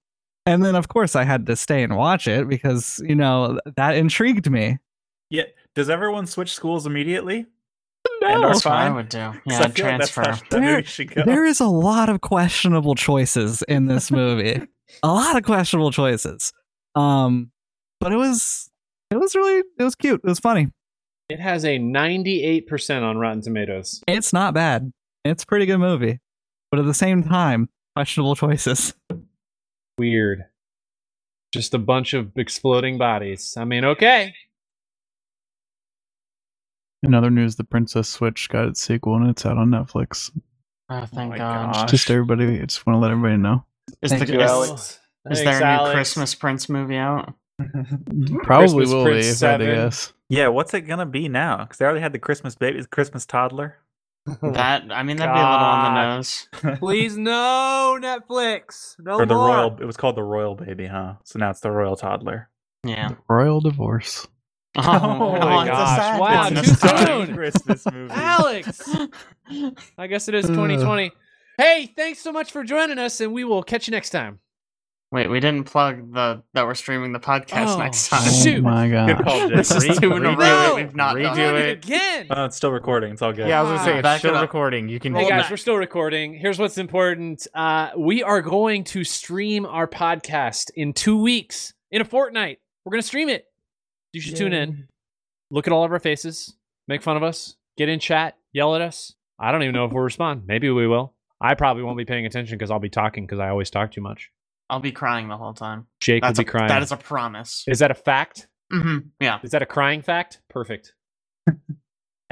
And then of course I had to stay and watch it because you know that intrigued me. Yeah. Does everyone switch schools immediately? No. And are That's what I fine? would do. Yeah, I I'd feel like transfer. There- movie should go. There is a lot of questionable choices in this movie. a lot of questionable choices. Um, but it was it was really it was cute. It was funny. It has a 98% on Rotten Tomatoes. It's not bad. It's a pretty good movie, but at the same time, questionable choices. Weird. Just a bunch of exploding bodies. I mean, okay. In other news, The Princess Switch got its sequel and it's out on Netflix. Oh, oh thank my God. gosh. Just everybody, I just want to let everybody know. Is, Thank the, you, is, Alex. is Thanks, there a new Alex. Christmas Prince movie out? Probably Christmas will Prince be if I had to guess. yeah. What's it gonna be now? Because they already had the Christmas baby, Christmas toddler. That I mean, that'd be a little on the nose. Please, no, Netflix. No or the more. royal. It was called the royal baby, huh? So now it's the royal toddler. Yeah. Royal Divorce. Oh, my it's a gosh. sad Wow, one. too It's not a soon. Christmas movie. Alex. I guess it is 2020. Hey, thanks so much for joining us, and we will catch you next time. Wait, we didn't plug the that we're streaming the podcast Oh, next time. Shoot. Oh my Good god. call, Jake. This is Re- two in a redo row it, we've not redo done. do Doing it. again. Oh, it's still recording. It's all good. Yeah, I was gonna say Back it's it still up. recording. You can Hey guys, back. we're still recording. Here's what's important. Uh, we are going to stream our podcast in two weeks, in a fortnight. We're going to stream it. You should tune in, look at all of our faces, make fun of us, get in chat, yell at us. I don't even know if we'll respond. Maybe we will. I probably won't be paying attention because I'll be talking because I always talk too much. I'll be crying the whole time. Jake That's will a, be crying. That is a promise. Is that a fact? hmm Yeah. Is that a crying fact? Perfect.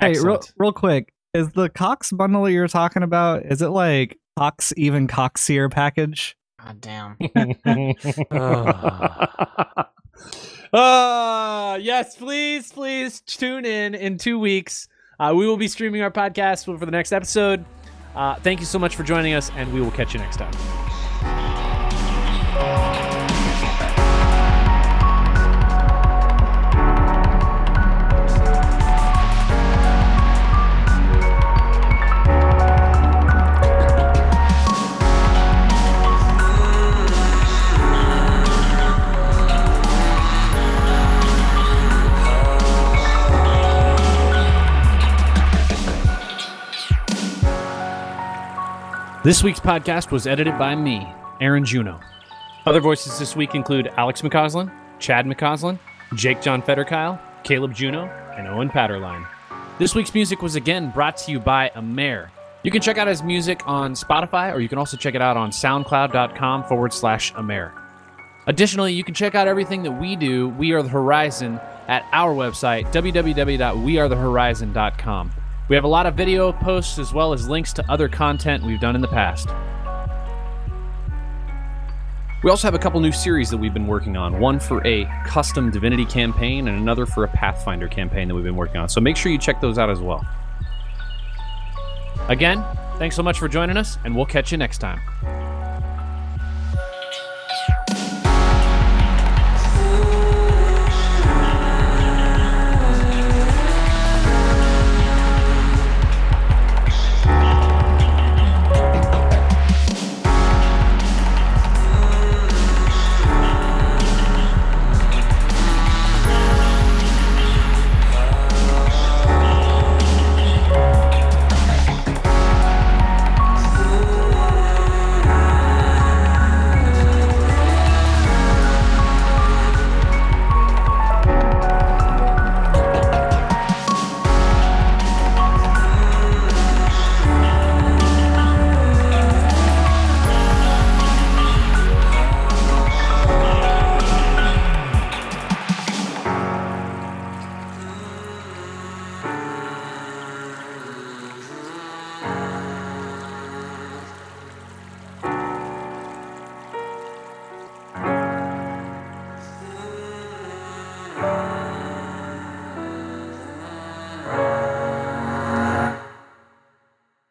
Hey, real, real quick, is the Cox bundle you're talking about? Is it like Cox even Coxier package? God damn. uh, yes, please, please tune in in two weeks. Uh, we will be streaming our podcast for the next episode. Uh, thank you so much for joining us, and we will catch you next time. This week's podcast was edited by me, Aaron Juno. Other voices this week include Alex McCausland, Chad McCausland, Jake John Fetterkyle, Caleb Juno, and Owen Patterline. This week's music was again brought to you by Amer. You can check out his music on Spotify, or you can also check it out on soundcloud.com forward slash Amer. Additionally, you can check out everything that we do, We Are the Horizon, at our website, www.wearethehorizon.com. We have a lot of video posts as well as links to other content we've done in the past. We also have a couple new series that we've been working on one for a custom Divinity campaign and another for a Pathfinder campaign that we've been working on. So make sure you check those out as well. Again, thanks so much for joining us, and we'll catch you next time.